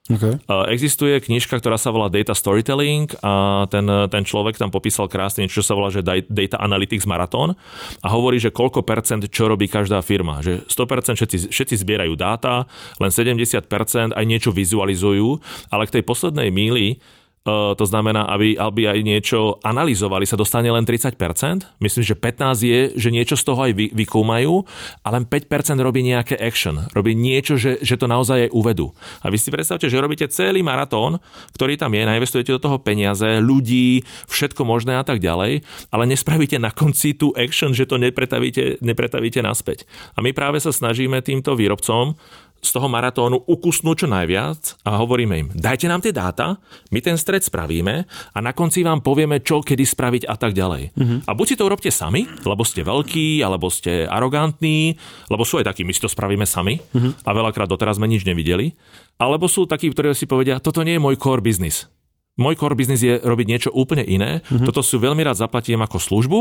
Speaker 2: Okay. Existuje knižka, ktorá sa volá Data Storytelling a ten, ten človek tam popísal krásne niečo, čo sa volá, že Data Analytics Marathon a hovorí, že koľko percent čo robí každá firma. Že 100% všetci, všetci zbierajú dáta, len 70% aj niečo vizualizujú, ale k tej poslednej míli to znamená, aby, aby aj niečo analyzovali, sa dostane len 30%. Myslím, že 15% je, že niečo z toho aj vy, vykúmajú a len 5% robí nejaké action. Robí niečo, že, že to naozaj aj uvedú. A vy si predstavte, že robíte celý maratón, ktorý tam je, nainvestujete do toho peniaze, ľudí, všetko možné a tak ďalej, ale nespravíte na konci tú action, že to nepretavíte, nepretavíte naspäť. A my práve sa snažíme týmto výrobcom z toho maratónu ukusnúť čo najviac a hovoríme im, dajte nám tie dáta, my ten stred spravíme a na konci vám povieme, čo kedy spraviť a tak ďalej. Uh-huh. A buď si to urobte sami, lebo ste veľkí, alebo ste arogantní, lebo sú aj takí, my si to spravíme sami uh-huh. a veľakrát doteraz sme nič nevideli, alebo sú takí, ktorí si povedia, toto nie je môj core business môj core business je robiť niečo úplne iné. Mm-hmm. Toto si veľmi rád zaplatím ako službu.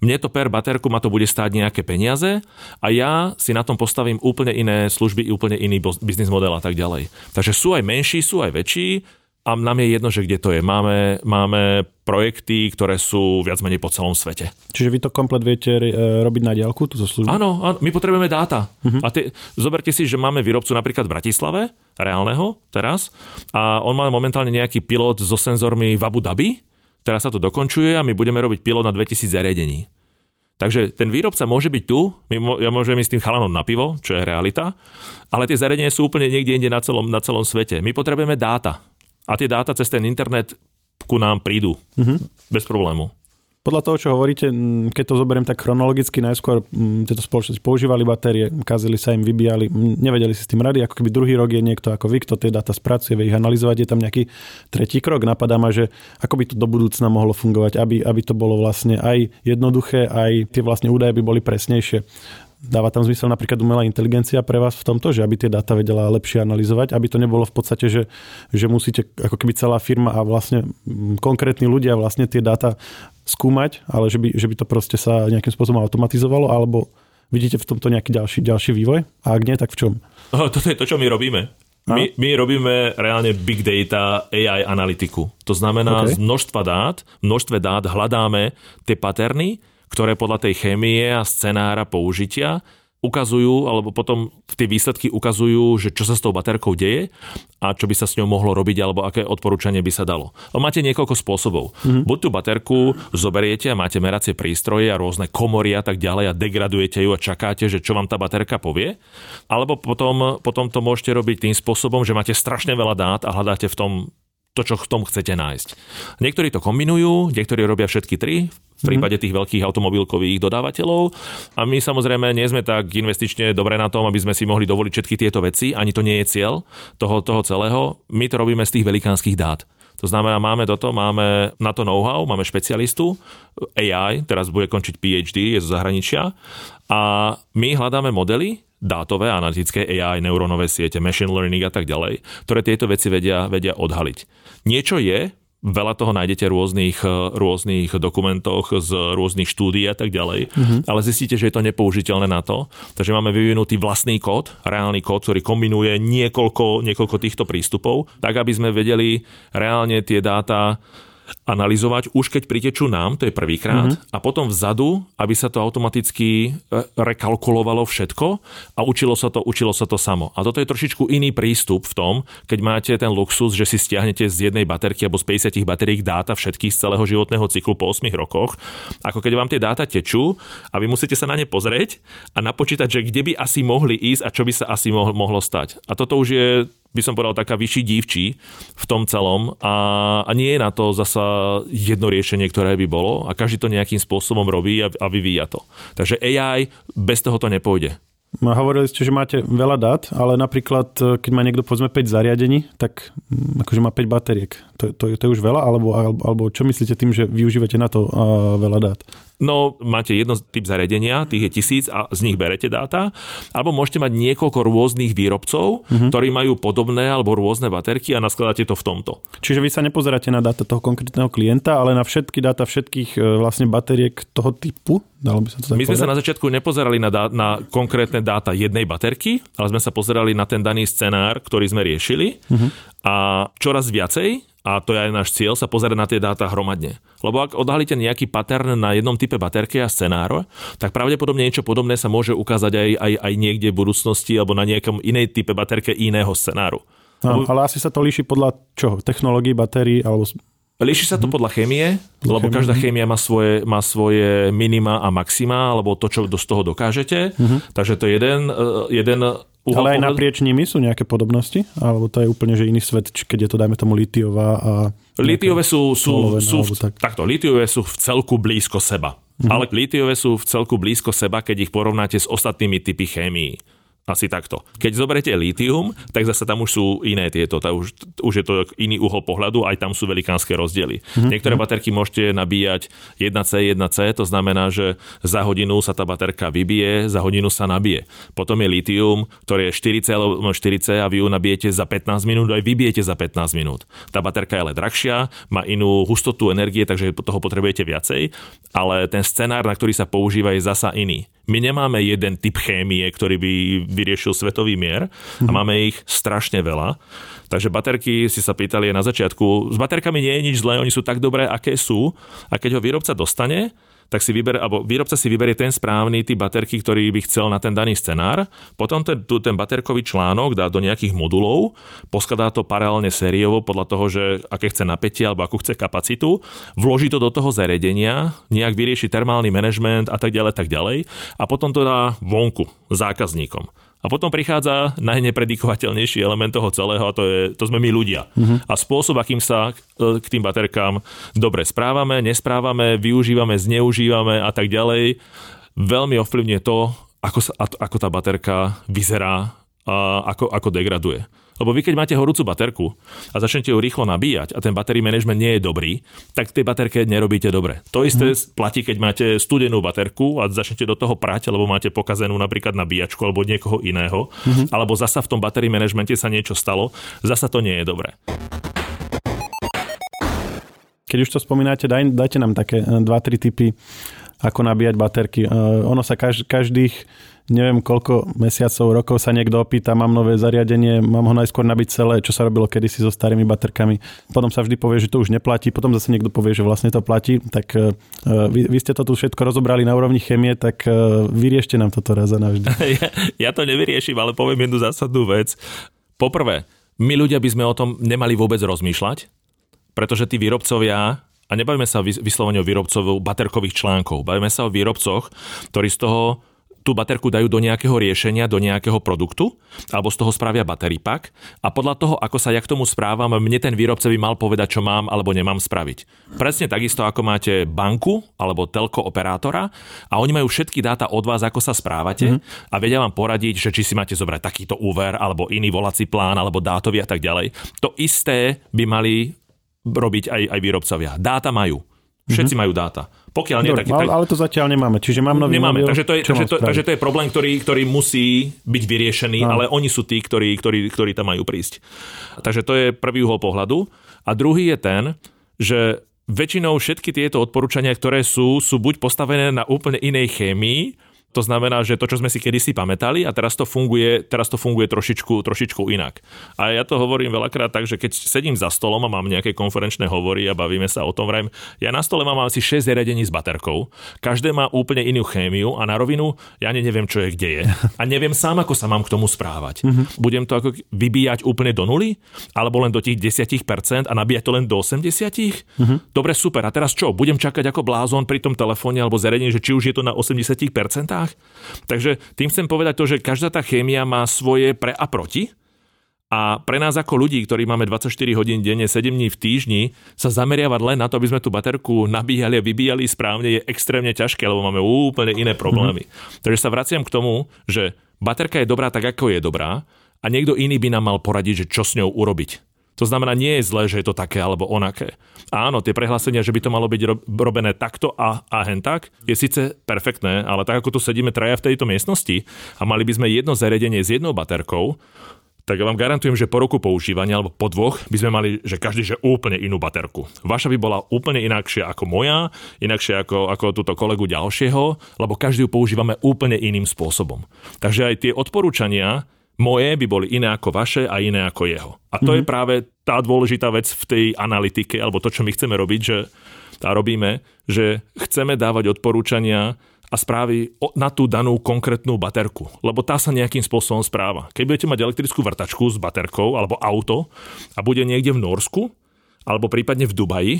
Speaker 2: Mne to per baterku ma to bude stáť nejaké peniaze a ja si na tom postavím úplne iné služby, úplne iný biznis model a tak ďalej. Takže sú aj menší, sú aj väčší a nám je jedno, že kde to je. Máme, máme projekty, ktoré sú viac menej po celom svete.
Speaker 1: Čiže vy to komplet viete e, robiť na diálku, túto službu?
Speaker 2: Áno, áno, my potrebujeme dáta. Uh-huh. A tie, zoberte si, že máme výrobcu napríklad v Bratislave, reálneho teraz, a on má momentálne nejaký pilot so senzormi v Abu Dhabi, teraz sa to dokončuje a my budeme robiť pilot na 2000 zariadení. Takže ten výrobca môže byť tu, my, ja môžem ísť s tým chalanom na pivo, čo je realita, ale tie zariadenia sú úplne niekde inde na celom, na celom svete. My potrebujeme dáta a tie dáta cez ten internet ku nám prídu. Mm-hmm. Bez problému.
Speaker 1: Podľa toho, čo hovoríte, keď to zoberiem tak chronologicky, najskôr tieto spoločnosti používali batérie, kazili sa im, vybíjali, nevedeli si s tým rady, ako keby druhý rok je niekto ako vy, kto tie dáta spracuje, vie ich analyzovať, je tam nejaký tretí krok. Napadá ma, že ako by to do budúcna mohlo fungovať, aby, aby to bolo vlastne aj jednoduché, aj tie vlastne údaje by boli presnejšie Dáva tam zmysel napríklad umelá inteligencia pre vás v tomto, že aby tie dáta vedela lepšie analyzovať, aby to nebolo v podstate, že, že musíte ako keby celá firma a vlastne konkrétni ľudia vlastne tie dáta skúmať, ale že by, že by to proste sa nejakým spôsobom automatizovalo, alebo vidíte v tomto nejaký ďalší, ďalší vývoj? A ak nie, tak v čom?
Speaker 2: Toto je to, čo my robíme. My, my robíme reálne big data AI analytiku. To znamená, okay. z množstva dát, množstve dát hľadáme tie paterny, ktoré podľa tej chémie a scenára použitia ukazujú, alebo potom tie výsledky ukazujú, že čo sa s tou baterkou deje a čo by sa s ňou mohlo robiť, alebo aké odporúčanie by sa dalo. Máte niekoľko spôsobov. Mm-hmm. Buď tú baterku zoberiete a máte meracie prístroje a rôzne komory a tak ďalej a degradujete ju a čakáte, že čo vám tá baterka povie, alebo potom, potom to môžete robiť tým spôsobom, že máte strašne veľa dát a hľadáte v tom to, čo v tom chcete nájsť. Niektorí to kombinujú, niektorí robia všetky tri, v prípade tých veľkých automobilkových dodávateľov. A my samozrejme nie sme tak investične dobre na tom, aby sme si mohli dovoliť všetky tieto veci, ani to nie je cieľ toho, toho celého. My to robíme z tých velikánskych dát. To znamená, máme toto, máme na to know-how, máme špecialistu, AI, teraz bude končiť PhD, je z zahraničia a my hľadáme modely, dátové, analytické AI, neurónové siete, machine learning a tak ďalej, ktoré tieto veci vedia, vedia odhaliť. Niečo je, Veľa toho nájdete v rôznych, rôznych dokumentoch z rôznych štúdií a tak ďalej, mm-hmm. ale zistíte, že je to nepoužiteľné na to. Takže máme vyvinutý vlastný kód, reálny kód, ktorý kombinuje niekoľko, niekoľko týchto prístupov, tak aby sme vedeli reálne tie dáta analyzovať už keď pritečú nám, to je prvýkrát, mm-hmm. a potom vzadu, aby sa to automaticky e, rekalkulovalo všetko a učilo sa to, učilo sa to samo. A toto je trošičku iný prístup v tom, keď máte ten luxus, že si stiahnete z jednej baterky alebo z 50 batérií dáta všetkých z celého životného cyklu po 8 rokoch, ako keď vám tie dáta tečú a vy musíte sa na ne pozrieť a napočítať, že kde by asi mohli ísť a čo by sa asi mohlo stať. A toto už je by som povedal, taká vyšší dívčí v tom celom a, a nie je na to zasa jedno riešenie, ktoré by bolo a každý to nejakým spôsobom robí a, a vyvíja to. Takže AI bez toho to nepôjde.
Speaker 1: Hovorili ste, že máte veľa dát, ale napríklad, e, keď má niekto povedzme 5 zariadení, tak mm, akože má 5 batériek. To, to, to je už veľa? Alebo, alebo čo myslíte tým, že využívate na to uh, veľa dát?
Speaker 2: No, máte jedno typ zariadenia, tých je tisíc a z nich berete dáta, alebo môžete mať niekoľko rôznych výrobcov, uh-huh. ktorí majú podobné alebo rôzne baterky a naskladáte to v tomto.
Speaker 1: Čiže vy sa nepozeráte na dáta toho konkrétneho klienta, ale na všetky dáta všetkých e, vlastne batériek toho typu?
Speaker 2: Dalo by sa to tak My sme sa na začiatku nepozerali na, dá, na konkrétne dáta jednej baterky, ale sme sa pozerali na ten daný scenár, ktorý sme riešili uh-huh. a čoraz viacej a to je aj náš cieľ, sa pozerať na tie dáta hromadne. Lebo ak odhalíte nejaký pattern na jednom type baterky a scenár, tak pravdepodobne niečo podobné sa môže ukázať aj, aj, aj niekde v budúcnosti alebo na nejakom inej type baterke iného scenáru.
Speaker 1: No, ale asi sa to líši podľa čoho? Technológií, batérií alebo
Speaker 2: Líši sa to mhm. podľa chémie, lebo každá mhm. chémia má svoje, má svoje minima a maxima, alebo to, čo z toho dokážete. Uh-huh. Takže to je jeden, e, jeden
Speaker 1: Uhol Ale aj pohľad... naprieč nimi sú nejaké podobnosti? Alebo to je úplne že iný svet, keď je to, dajme tomu, litiová a...
Speaker 2: Litiové sú, sú, sú v, tak. takto, litiové sú v celku blízko seba. Mm-hmm. Ale litiové sú v celku blízko seba, keď ich porovnáte s ostatnými typy chémií. Asi takto. Keď zoberiete litium, tak zase tam už sú iné tieto, tá už, už je to iný uhol pohľadu, aj tam sú velikánske rozdiely. Mm-hmm. Niektoré baterky môžete nabíjať 1C, 1C, to znamená, že za hodinu sa tá baterka vybije, za hodinu sa nabije. Potom je litium, ktoré je 4C alebo 4C a vy ju nabijete za 15 minút, aj vybijete za 15 minút. Tá baterka je ale drahšia, má inú hustotu energie, takže toho potrebujete viacej, ale ten scenár, na ktorý sa používa, je zasa iný. My nemáme jeden typ chémie, ktorý by vyriešil svetový mier a mhm. máme ich strašne veľa. Takže baterky, si sa pýtali na začiatku, s baterkami nie je nič zlé, oni sú tak dobré, aké sú a keď ho výrobca dostane, tak si vyber, alebo výrobca si vyberie ten správny typ baterky, ktorý by chcel na ten daný scenár. Potom ten, ten baterkový článok dá do nejakých modulov, poskladá to paralelne sériovo podľa toho, že aké chce napätie alebo akú chce kapacitu, vloží to do toho zariadenia, nejak vyrieši termálny manažment a tak ďalej, tak ďalej a potom to dá vonku zákazníkom. A potom prichádza najnepredikovateľnejší element toho celého a to, je, to sme my ľudia. Uh-huh. A spôsob, akým sa e, k tým baterkám dobre správame, nesprávame, využívame, zneužívame a tak ďalej, veľmi ovplyvňuje to, ako, sa, ako tá baterka vyzerá a ako, ako degraduje. Lebo vy keď máte horúcu baterku a začnete ju rýchlo nabíjať a ten battery management nie je dobrý, tak tej baterke nerobíte dobre. To isté mm. platí, keď máte studenú baterku a začnete do toho prať, alebo máte pokazenú napríklad nabíjačku alebo niekoho iného, mm-hmm. alebo zasa v tom battery managemente sa niečo stalo, zasa to nie je dobré.
Speaker 1: Keď už to spomínate, daj, dajte nám také 2-3 eh, typy, ako nabíjať baterky. Uh, ono sa kaž, každých neviem koľko mesiacov, rokov sa niekto opýta, mám nové zariadenie, mám ho najskôr nabiť celé, čo sa robilo kedysi so starými baterkami. Potom sa vždy povie, že to už neplatí, potom zase niekto povie, že vlastne to platí. Tak uh, vy, vy ste to tu všetko rozobrali na úrovni chemie, tak uh, vyriešte nám toto raz a navždy.
Speaker 2: ja, ja to nevyriešim, ale poviem jednu zásadnú vec. Poprvé, my ľudia by sme o tom nemali vôbec rozmýšľať, pretože tí výrobcovia a nebavíme sa vyslovene o výrobcov baterkových článkov, bavíme sa o výrobcoch, ktorí z toho tú baterku dajú do nejakého riešenia, do nejakého produktu, alebo z toho spravia battery pack a podľa toho, ako sa ja k tomu správam, mne ten výrobca by mal povedať, čo mám alebo nemám spraviť. Presne takisto, ako máte banku alebo telko operátora a oni majú všetky dáta od vás, ako sa správate mm-hmm. a vedia vám poradiť, že či si máte zobrať takýto úver alebo iný volací plán alebo dátový a tak ďalej. To isté by mali robiť aj, aj výrobcovia. Dáta majú. Všetci mm-hmm. majú dáta. Pokiaľ nie,
Speaker 1: Dobre, tak, tak, ale to zatiaľ nemáme. Čiže mám nový
Speaker 2: Nemáme, mobil, takže, to je, takže, to, takže to je problém, ktorý, ktorý musí byť vyriešený, no. ale oni sú tí, ktorí, ktorí, ktorí tam majú prísť. Takže to je prvý uhol pohľadu. A druhý je ten, že väčšinou všetky tieto odporúčania, ktoré sú, sú buď postavené na úplne inej chémii, to znamená, že to, čo sme si kedysi pamätali a teraz to funguje, teraz to funguje trošičku, trošičku inak. A ja to hovorím veľakrát tak, že keď sedím za stolom a mám nejaké konferenčné hovory a bavíme sa o tom, vrajím, ja na stole mám asi 6 zariadení s baterkou, každé má úplne inú chémiu a na rovinu ja neviem, čo je kde je. A neviem sám, ako sa mám k tomu správať. Mm-hmm. Budem to ako vybíjať úplne do nuly? Alebo len do tých 10% a nabíjať to len do 80%? Mm-hmm. Dobre, super. A teraz čo? Budem čakať ako blázon pri tom telefóne alebo zariadení, že či už je to na 80%? Ženách. Takže tým chcem povedať to, že každá tá chémia má svoje pre a proti. A pre nás ako ľudí, ktorí máme 24 hodín denne, 7 dní v týždni, sa zameriavať len na to, aby sme tú baterku nabíjali a vybíjali správne, je extrémne ťažké, lebo máme úplne iné problémy. Mm-hmm. Takže sa vraciam k tomu, že baterka je dobrá tak, ako je dobrá a niekto iný by nám mal poradiť, že čo s ňou urobiť. To znamená, nie je zlé, že je to také alebo onaké. Áno, tie prehlásenia, že by to malo byť robené takto a, a hen tak, je síce perfektné, ale tak ako tu sedíme traja v tejto miestnosti a mali by sme jedno zariadenie s jednou baterkou, tak ja vám garantujem, že po roku používania alebo po dvoch by sme mali, že každý že úplne inú baterku. Vaša by bola úplne inakšia ako moja, inakšia ako, ako túto kolegu ďalšieho, lebo každý ju používame úplne iným spôsobom. Takže aj tie odporúčania moje by boli iné ako vaše a iné ako jeho. A to mm-hmm. je mhm. práve tá dôležitá vec v tej analytike, alebo to, čo my chceme robiť, že a robíme, že chceme dávať odporúčania a správy na tú danú konkrétnu baterku, lebo tá sa nejakým spôsobom správa. Keď budete mať elektrickú vrtačku s baterkou alebo auto a bude niekde v Norsku alebo prípadne v Dubaji,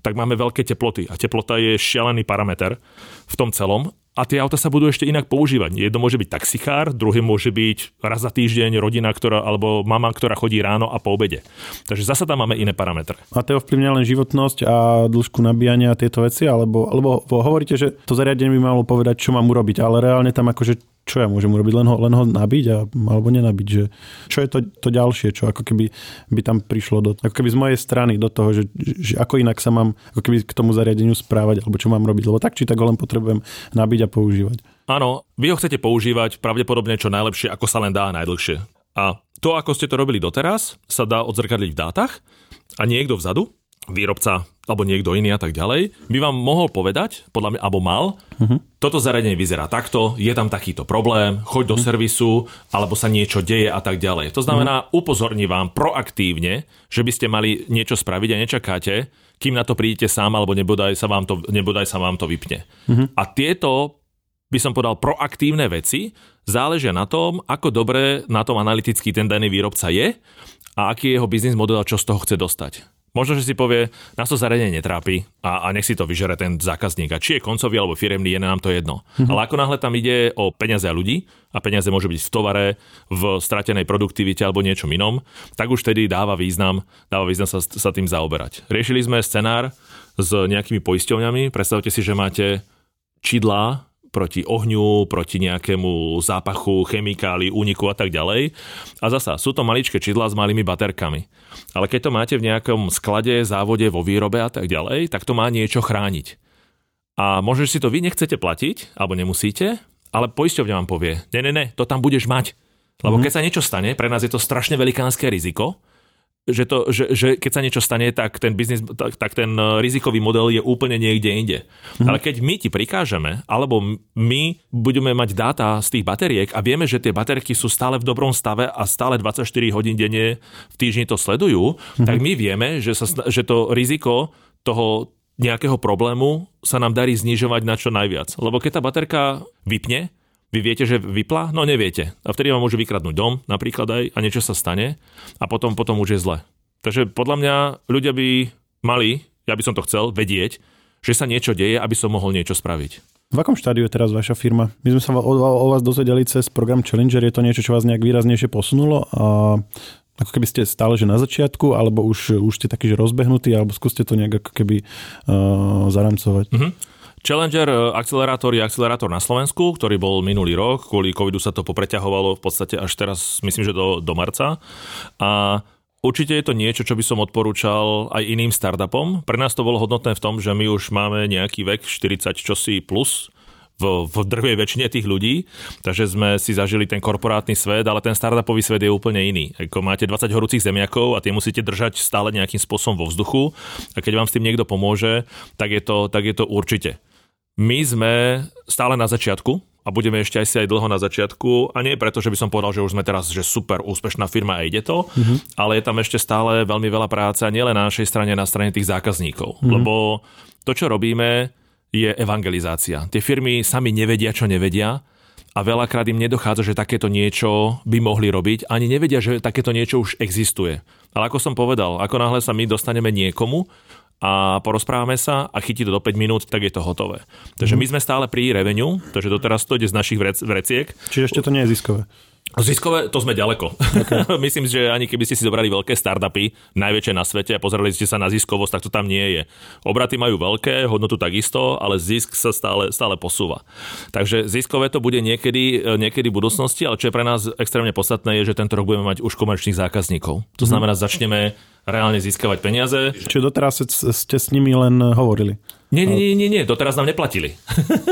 Speaker 2: tak máme veľké teploty a teplota je šialený parameter v tom celom a tie auta sa budú ešte inak používať. Jedno môže byť taxichár, druhý môže byť raz za týždeň rodina, ktorá, alebo mama, ktorá chodí ráno a po obede. Takže zasa tam máme iné parametre.
Speaker 1: A to ovplyvňuje len životnosť a dĺžku nabíjania a tieto veci, alebo, alebo hovoríte, že to zariadenie by malo povedať, čo mám urobiť, ale reálne tam akože čo ja môžem urobiť, len ho, len ho nabiť a, alebo nenabiť, že čo je to, to ďalšie, čo ako keby by tam prišlo do, ako keby z mojej strany do toho, že, že ako inak sa mám ako keby k tomu zariadeniu správať, alebo čo mám robiť, lebo tak či tak ho len potrebujem nabiť a používať.
Speaker 2: Áno, vy ho chcete používať pravdepodobne čo najlepšie, ako sa len dá najdlhšie. A to, ako ste to robili doteraz, sa dá odzrkadliť v dátach a niekto vzadu výrobca alebo niekto iný a tak ďalej, by vám mohol povedať, podľa mňa, alebo mal, uh-huh. toto zariadenie vyzerá takto, je tam takýto problém, choď uh-huh. do mhm. servisu, alebo sa niečo deje a tak ďalej. To znamená, uh-huh. upozorní vám proaktívne, že by ste mali niečo spraviť a nečakáte, kým na to prídete sám, alebo nebodaj sa vám to, nebodaj sa vám to vypne. Uh-huh. A tieto by som povedal, proaktívne veci záležia na tom, ako dobre na tom analytický ten daný výrobca je a aký je jeho biznis model a čo z toho chce dostať. Možno, že si povie, nás to zariadenie netrápi a, a nech si to vyžere ten zákazník. A či je koncový alebo firemný, je nám to jedno. Mm-hmm. Ale ako náhle tam ide o peniaze a ľudí, a peniaze môže byť v tovare, v stratenej produktivite alebo niečom inom, tak už tedy dáva význam, dáva význam sa, sa tým zaoberať. Riešili sme scenár s nejakými poisťovňami. Predstavte si, že máte čidlá proti ohňu, proti nejakému zápachu, chemikáli, úniku a tak ďalej. A zasa, sú to maličké čidlá s malými baterkami. Ale keď to máte v nejakom sklade, závode, vo výrobe a tak ďalej, tak to má niečo chrániť. A možno, si to vy nechcete platiť, alebo nemusíte, ale poisťovňa vám povie, ne, ne, ne, to tam budeš mať. Lebo mm-hmm. keď sa niečo stane, pre nás je to strašne velikánske riziko, že, to, že, že keď sa niečo stane, tak ten biznis, tak, tak ten e, rizikový model je úplne niekde inde. Mm-hmm. Ale keď my ti prikážeme, alebo my budeme mať dáta z tých batériek a vieme, že tie baterky sú stále v dobrom stave a stále 24 hodín denne v týždni to sledujú, mm-hmm. tak my vieme, že, sa, že to riziko toho nejakého problému sa nám darí znižovať na čo najviac. Lebo keď tá baterka vypne, vy viete, že vypla? No neviete. A vtedy vám môžu vykradnúť dom napríklad aj a niečo sa stane a potom, potom už je zle. Takže podľa mňa ľudia by mali, ja by som to chcel, vedieť, že sa niečo deje, aby som mohol niečo spraviť.
Speaker 1: V akom štádiu je teraz vaša firma? My sme sa o, o vás dozvedeli cez program Challenger. Je to niečo, čo vás nejak výraznejšie posunulo? A ako keby ste stále že na začiatku, alebo už, už ste taký, že rozbehnutí, alebo skúste to nejak ako keby uh, zaramcovať?
Speaker 2: Mm-hmm. Challenger e, akcelerátor je akcelerátor na Slovensku, ktorý bol minulý rok. Kvôli covidu sa to popreťahovalo v podstate až teraz, myslím, že do, do marca. A Určite je to niečo, čo by som odporúčal aj iným startupom. Pre nás to bolo hodnotné v tom, že my už máme nejaký vek 40 čosi plus, v, v drvej väčšine tých ľudí, takže sme si zažili ten korporátny svet, ale ten startupový svet je úplne iný. Ako máte 20 horúcich zemiakov a tie musíte držať stále nejakým spôsobom vo vzduchu a keď vám s tým niekto pomôže, tak je to, tak je to určite. My sme stále na začiatku a budeme ešte aj si aj dlho na začiatku a nie preto, že by som povedal, že už sme teraz že super úspešná firma a ide to, mm-hmm. ale je tam ešte stále veľmi veľa práce nielen na našej strane, na strane tých zákazníkov. Mm-hmm. Lebo to, čo robíme, je evangelizácia. Tie firmy sami nevedia, čo nevedia a veľakrát im nedochádza, že takéto niečo by mohli robiť, ani nevedia, že takéto niečo už existuje. Ale ako som povedal, ako náhle sa my dostaneme niekomu, a porozprávame sa a chytí to do 5 minút, tak je to hotové. Takže my sme stále pri revenue, takže doteraz to ide z našich vreciek.
Speaker 1: Čiže ešte to nie je ziskové.
Speaker 2: Ziskové, to sme ďaleko. Okay. Myslím, že ani keby ste si zobrali veľké startupy, najväčšie na svete a pozerali ste sa na ziskovosť, tak to tam nie je. Obraty majú veľké, hodnotu takisto, ale zisk sa stále, stále posúva. Takže ziskové to bude niekedy, niekedy v budúcnosti, ale čo je pre nás extrémne podstatné, je, že tento rok budeme mať už komerčných zákazníkov. To mhm. znamená, začneme reálne získavať peniaze.
Speaker 1: Čiže doteraz ste s nimi len hovorili?
Speaker 2: Nie, nie, nie, nie, doteraz nám neplatili.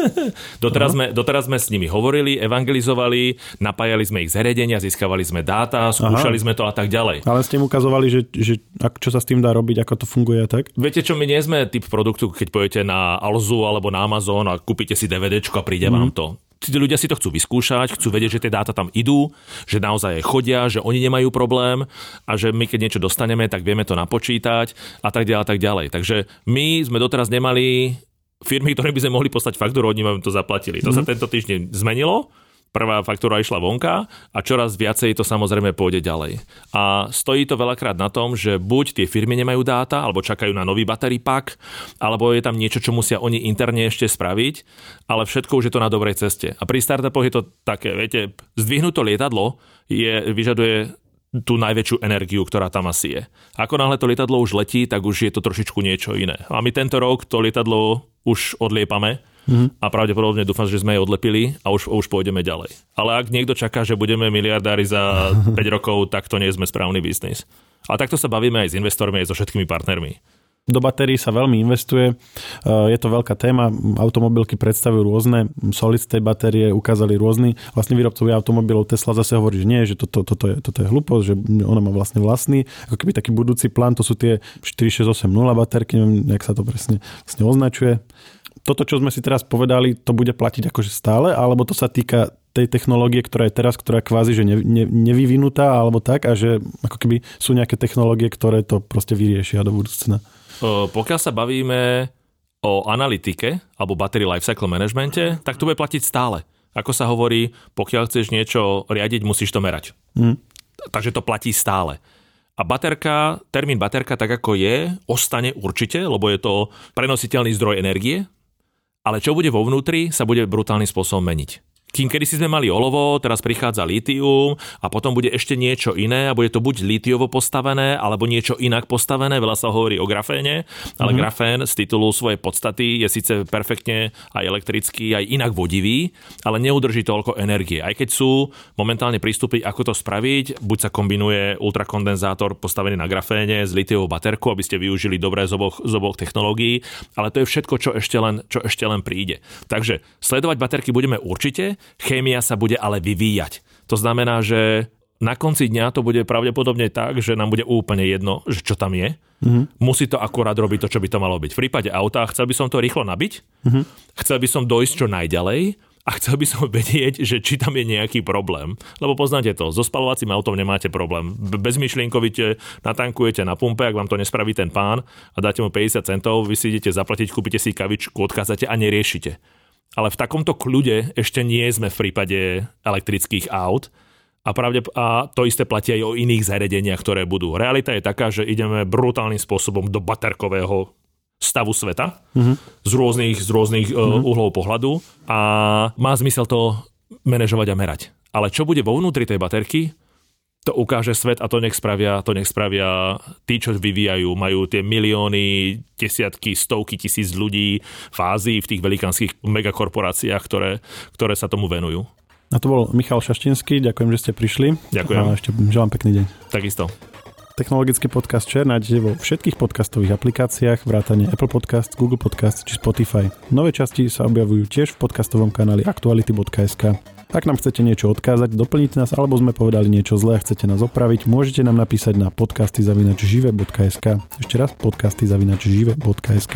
Speaker 2: doteraz, sme, doteraz sme s nimi hovorili, evangelizovali, napájali sme ich zariadenia, získavali sme dáta, skúšali Aha. sme to a tak ďalej.
Speaker 1: Ale ste im ukazovali, že, že ak, čo sa s tým dá robiť, ako to funguje tak?
Speaker 2: Viete čo, my nie sme typ produktu, keď pojete na Alzu alebo na Amazon a kúpite si DVDčko a príde mm. vám to tí ľudia si to chcú vyskúšať, chcú vedieť, že tie dáta tam idú, že naozaj chodia, že oni nemajú problém a že my keď niečo dostaneme, tak vieme to napočítať a tak ďalej a tak ďalej. Takže my sme doteraz nemali firmy, ktoré by sme mohli poslať faktúru, oni vám to zaplatili. To mm-hmm. sa mhm. tento týždeň zmenilo prvá faktúra išla vonka a čoraz viacej to samozrejme pôjde ďalej. A stojí to veľakrát na tom, že buď tie firmy nemajú dáta, alebo čakajú na nový battery pack, alebo je tam niečo, čo musia oni interne ešte spraviť, ale všetko už je to na dobrej ceste. A pri startupoch je to také, viete, zdvihnúť to lietadlo je, vyžaduje tú najväčšiu energiu, ktorá tam asi je. Ako náhle to lietadlo už letí, tak už je to trošičku niečo iné. A my tento rok to lietadlo už odliepame, mm-hmm. a pravdepodobne dúfam, že sme jej odlepili a už, už pôjdeme ďalej. Ale ak niekto čaká, že budeme miliardári za 5 rokov, tak to nie sme správny biznis. A takto sa bavíme aj s investormi, aj so všetkými partnermi.
Speaker 1: Do batérií sa veľmi investuje, je to veľká téma, automobilky predstavujú rôzne, solid state batérie ukázali rôzny, vlastne výrobcovia automobilov Tesla zase hovorí, že nie, že toto, toto, je, toto je hlúposť, že ona má vlastne vlastný, ako keby taký budúci plán, to sú tie 4680 baterky, neviem, jak sa to presne, presne označuje toto, čo sme si teraz povedali, to bude platiť akože stále, alebo to sa týka tej technológie, ktorá je teraz, ktorá kvázi, že ne, ne, nevyvinutá alebo tak a že ako keby sú nejaké technológie, ktoré to proste vyriešia do budúcna.
Speaker 2: Pokiaľ sa bavíme o analytike alebo battery lifecycle managemente, tak to bude platiť stále. Ako sa hovorí, pokiaľ chceš niečo riadiť, musíš to merať. Mm. Takže to platí stále. A baterka, termín baterka tak ako je, ostane určite, lebo je to prenositeľný zdroj energie, ale čo bude vo vnútri, sa bude brutálnym spôsobom meniť. Kým kedy si sme mali olovo, teraz prichádza litium a potom bude ešte niečo iné a bude to buď litiovo postavené, alebo niečo inak postavené. Veľa sa hovorí o graféne, ale mm-hmm. grafén z titulu svojej podstaty je síce perfektne aj elektrický, aj inak vodivý, ale neudrží toľko energie. Aj keď sú momentálne prístupy, ako to spraviť, buď sa kombinuje ultrakondenzátor postavený na graféne s litiovou baterkou, aby ste využili dobré z oboch, z oboch technológií, ale to je všetko, čo ešte len, čo ešte len príde. Takže sledovať baterky budeme určite, chémia sa bude ale vyvíjať. To znamená, že na konci dňa to bude pravdepodobne tak, že nám bude úplne jedno, že čo tam je. Mm-hmm. Musí to akurát robiť to, čo by to malo byť. V prípade auta chcel by som to rýchlo nabiť, mm-hmm. chcel by som dojsť čo najďalej a chcel by som vedieť, že či tam je nejaký problém. Lebo poznáte to, so spalovacím autom nemáte problém. Bezmyšlienkovite natankujete na pumpe, ak vám to nespraví ten pán a dáte mu 50 centov, vy si idete zaplatiť, kúpite si kavičku, odchádzate a neriešite. Ale v takomto kľude ešte nie sme v prípade elektrických aut, a, pravde, a to isté platí aj o iných zariadeniach, ktoré budú. Realita je taká, že ideme brutálnym spôsobom do baterkového stavu sveta mm-hmm. z rôznych, z rôznych mm-hmm. uhlov pohľadu a má zmysel to manažovať a merať. Ale čo bude vo vnútri tej baterky, to ukáže svet a to nech spravia, to nech spravia tí, čo vyvíjajú, majú tie milióny, desiatky, stovky tisíc ľudí v Ázii, v tých velikánskych megakorporáciách, ktoré, ktoré sa tomu venujú.
Speaker 1: A to bol Michal Šaštinský, ďakujem, že ste prišli.
Speaker 2: Ďakujem.
Speaker 1: A ešte želám pekný deň.
Speaker 2: Takisto.
Speaker 1: Technologický podcast Čer nájdete vo všetkých podcastových aplikáciách, vrátane Apple Podcast, Google Podcast či Spotify. Nové časti sa objavujú tiež v podcastovom kanáli aktuality.sk. Ak nám chcete niečo odkázať, doplniť nás, alebo sme povedali niečo zlé a chcete nás opraviť, môžete nám napísať na podcasty.žive.sk. Ešte raz podcasty.žive.sk.